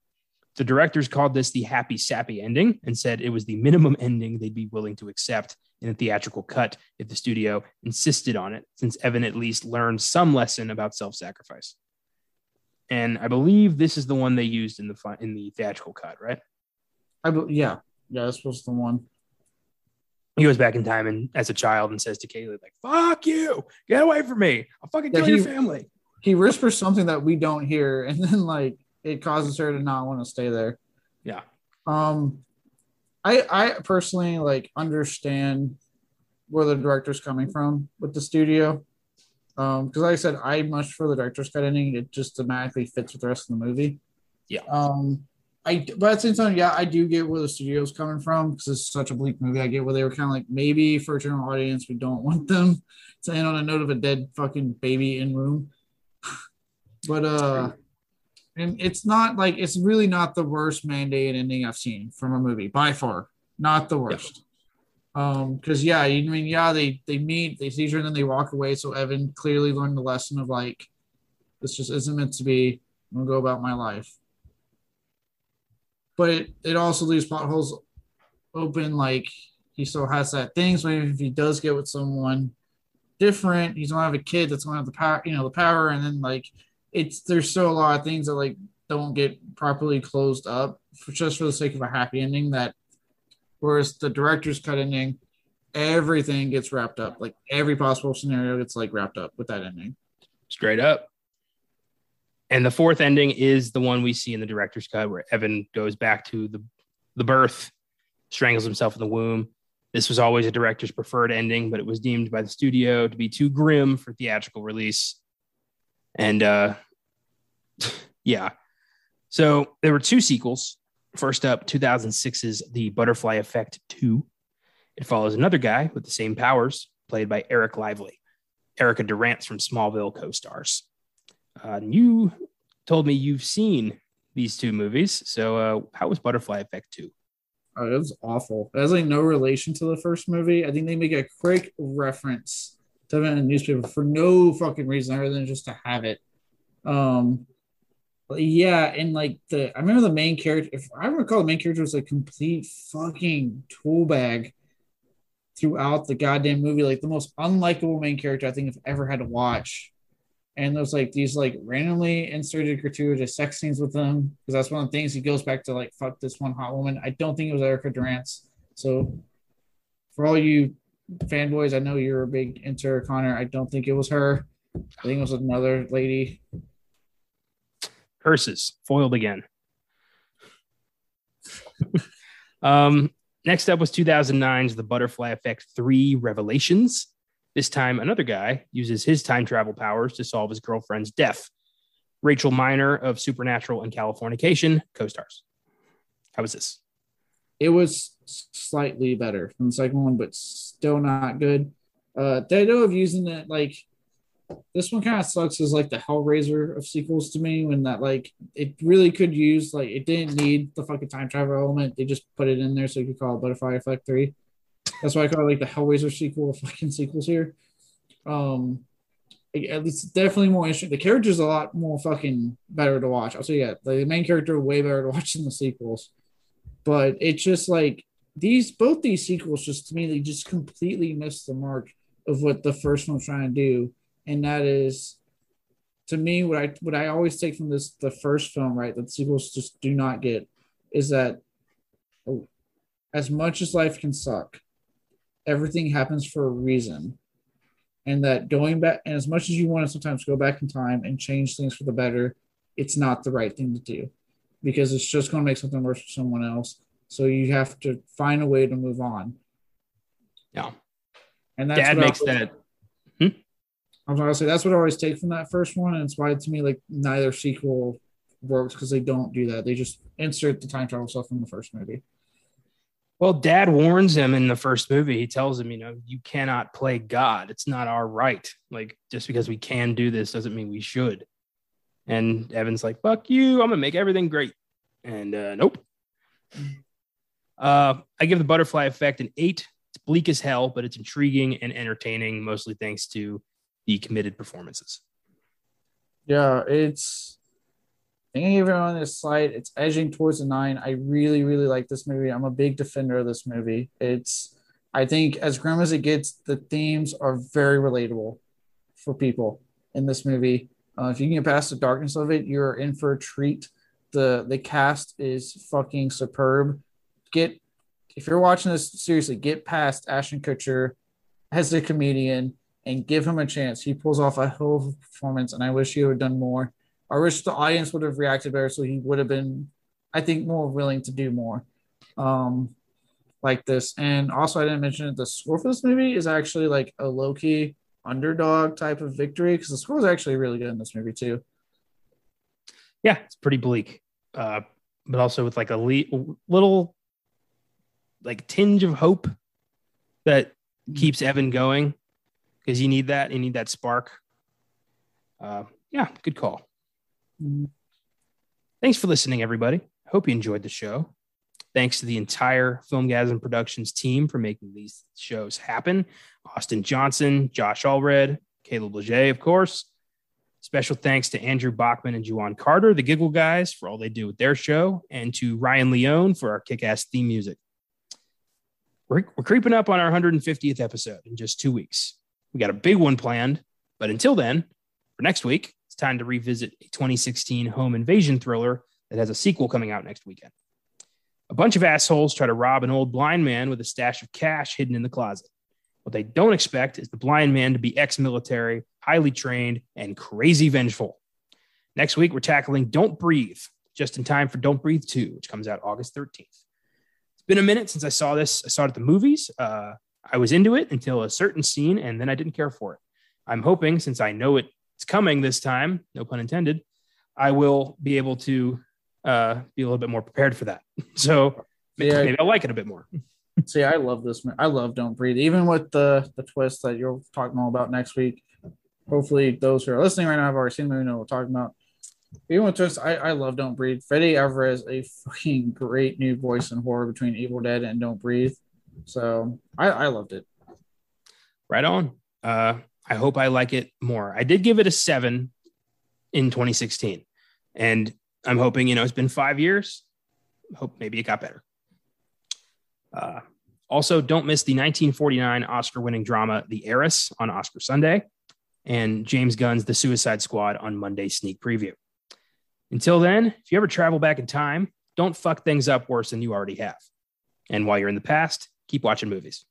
The directors called this the happy sappy ending and said it was the minimum ending they'd be willing to accept in a theatrical cut if the studio insisted on it, since Evan at least learned some lesson about self sacrifice. And I believe this is the one they used in the in the theatrical cut, right? I be- yeah, yeah, this was the one. He goes back in time and as a child and says to Kayleigh, like, fuck you, get away from me. I'll fucking Yeah, kill he- your family. He whispers something that we don't hear, and then like it causes her to not want to stay there. Yeah. Um, I I personally like understand where the director's coming from with the studio. Um, because like I said, I much for the director's cut ending. It just thematically fits with the rest of the movie. Yeah. Um, I but at the same time, yeah, I do get where the studio's coming from because it's such a bleak movie. I get where they were kind of like maybe for a general audience, we don't want them to end on a note of a dead fucking baby in room. but uh and it's not like it's really not the worst mandate ending I've seen from a movie by far. Not the worst. Um, because yeah, you I mean yeah, they they meet, they other, and then they walk away. So Evan clearly learned the lesson of like this just isn't meant to be. I'm gonna go about my life. But it, also leaves potholes open, like he still has that thing. So maybe if he does get with someone different, he's gonna have a kid that's gonna have the power, you know, the power, and then like it's there's still a lot of things that like don't get properly closed up for, just for the sake of a happy ending that whereas the director's cut ending everything gets wrapped up like every possible scenario gets like wrapped up with that ending straight up. And the fourth ending is the one we see in the director's cut where Evan goes back to the, the birth, strangles himself in the womb. This was always a director's preferred ending, but it was deemed by the studio to be too grim for theatrical release. And uh, yeah, so there were two sequels. First up, 2006's The Butterfly Effect 2. It follows another guy with the same powers, played by Eric Lively. Erica Durance from Smallville co stars. Uh, you told me you've seen these two movies. So, uh, how was Butterfly Effect 2? oh, it was awful. It has like no relation to the first movie. I think they make a quick reference to it in the newspaper for no fucking reason other than just to have it. Um yeah and like the i remember the main character if i recall the main character was a complete fucking tool bag throughout the goddamn movie. Like the most unlikable main character i think i've ever had to watch and there's like these like randomly inserted gratuitous sex scenes with them because that's one of the things he goes back to like fuck this one hot woman. I don't think it was Erica Durance. So for all you fanboys, I know you're a big into her, Connor. I don't think it was her. I think it was another lady. Curses, foiled again. um, next up was 2009's The Butterfly Effect 3 Revelations. This time, another guy uses his time travel powers to solve his girlfriend's death. Rachel Miner of Supernatural and Californication co stars. How was this? It was slightly better than the second one, but still not good. Uh, the idea of using it like this one kind of sucks as like the Hellraiser of sequels to me when that like it really could use like it didn't need the fucking time travel element. They just put it in there so you could call it Butterfly Effect 3. That's why I call it like the Hellraiser sequel fucking sequels here. Um least definitely more interesting. The character's a lot more fucking better to watch. I'll say yeah, the main character way better to watch than the sequels. But it's just like these both these sequels just to me they just completely missed the mark of what the first one's trying to do, and that is to me what I what I always take from this the first film right that the sequels just do not get is that oh, as much as life can suck, everything happens for a reason. And that going back, and as much as you want to sometimes go back in time and change things for the better, it's not the right thing to do because it's just going to make something worse for someone else. So you have to find a way to move on. Yeah. And that's Dad makes always, that. Hmm? I'm going to say that's what I always take from that first one. And it's why to me, like neither sequel works because they don't do that. They just insert the time travel stuff from the first movie. Well, dad warns him in the first movie. He tells him, you know, you cannot play God. It's not our right. Like, just because we can do this doesn't mean we should. And Evan's like, fuck you. I'm going to make everything great. And uh, nope. Uh, I give the butterfly effect an eight. It's bleak as hell, but it's intriguing and entertaining, mostly thanks to the committed performances. Yeah, it's. I think I gave it on this slide. It's edging towards a nine. I really, really like this movie. I'm a big defender of this movie. It's, I think, as grim as it gets, the themes are very relatable for people in this movie. Uh, if you can get past the darkness of it, you're in for a treat. the The cast is fucking superb get if you're watching this seriously, get past Ashton Kutcher as a comedian and give him a chance. He pulls off a hell of a performance, and I wish he would have done more. I wish the audience would have reacted better, so he would have been, I think, more willing to do more, um, like this. And also, I didn't mention it. The score for this movie is actually like a low key underdog type of victory because the score is actually really good in this movie too. Yeah, it's pretty bleak, uh, but also with like a le- little like tinge of hope that mm-hmm. keeps Evan going because you need that. You need that spark. Uh, yeah, good call. Thanks for listening, everybody. Hope you enjoyed the show. Thanks to the entire Filmgazm Productions team for making these shows happen. Austin Johnson, Josh Allred, Caleb Leger, of course. Special thanks to Andrew Bachman and Juwan Carter, the Giggle Guys, for all they do with their show, and to Ryan Leon for our kick ass theme music we're, we're creeping up on our 150th episode in just two weeks. We got a big one planned, but until then, for next week, it's time to revisit a 2016 home invasion thriller that has a sequel coming out next weekend. A bunch of assholes try to rob an old blind man with a stash of cash hidden in the closet. What they don't expect is the blind man to be ex military, highly trained, and crazy vengeful. Next week, we're tackling Don't Breathe, just in time for Don't Breathe 2, which comes out August 13th It's been a minute since I saw this. I saw it at the movies. Uh, I was into it until a certain scene, and then I didn't care for it. I'm hoping, since I know it's coming this time, no pun intended, I will be able to uh, be a little bit more prepared for that. So maybe, yeah. maybe I'll like it a bit more. See, I love this. I love Don't Breathe, even with the the twist that you're talking all about next week. Hopefully, those who are listening right now have already seen the movie know what we're talking about. Even with twist, I, I love Don't Breathe. Fede Alvarez, a fucking great new voice in horror between Evil Dead and Don't Breathe. So I, I loved it. Right on. Uh, I hope I like it more. I did give it a seven in 2016, and I'm hoping you know it's been five years. Hope maybe it got better. Uh, also, don't miss the 1949 Oscar-winning drama *The Heiress* on Oscar Sunday, and James Gunn's *The Suicide Squad* on Monday sneak preview. Until then, if you ever travel back in time, don't fuck things up worse than you already have. And while you're in the past, keep watching movies.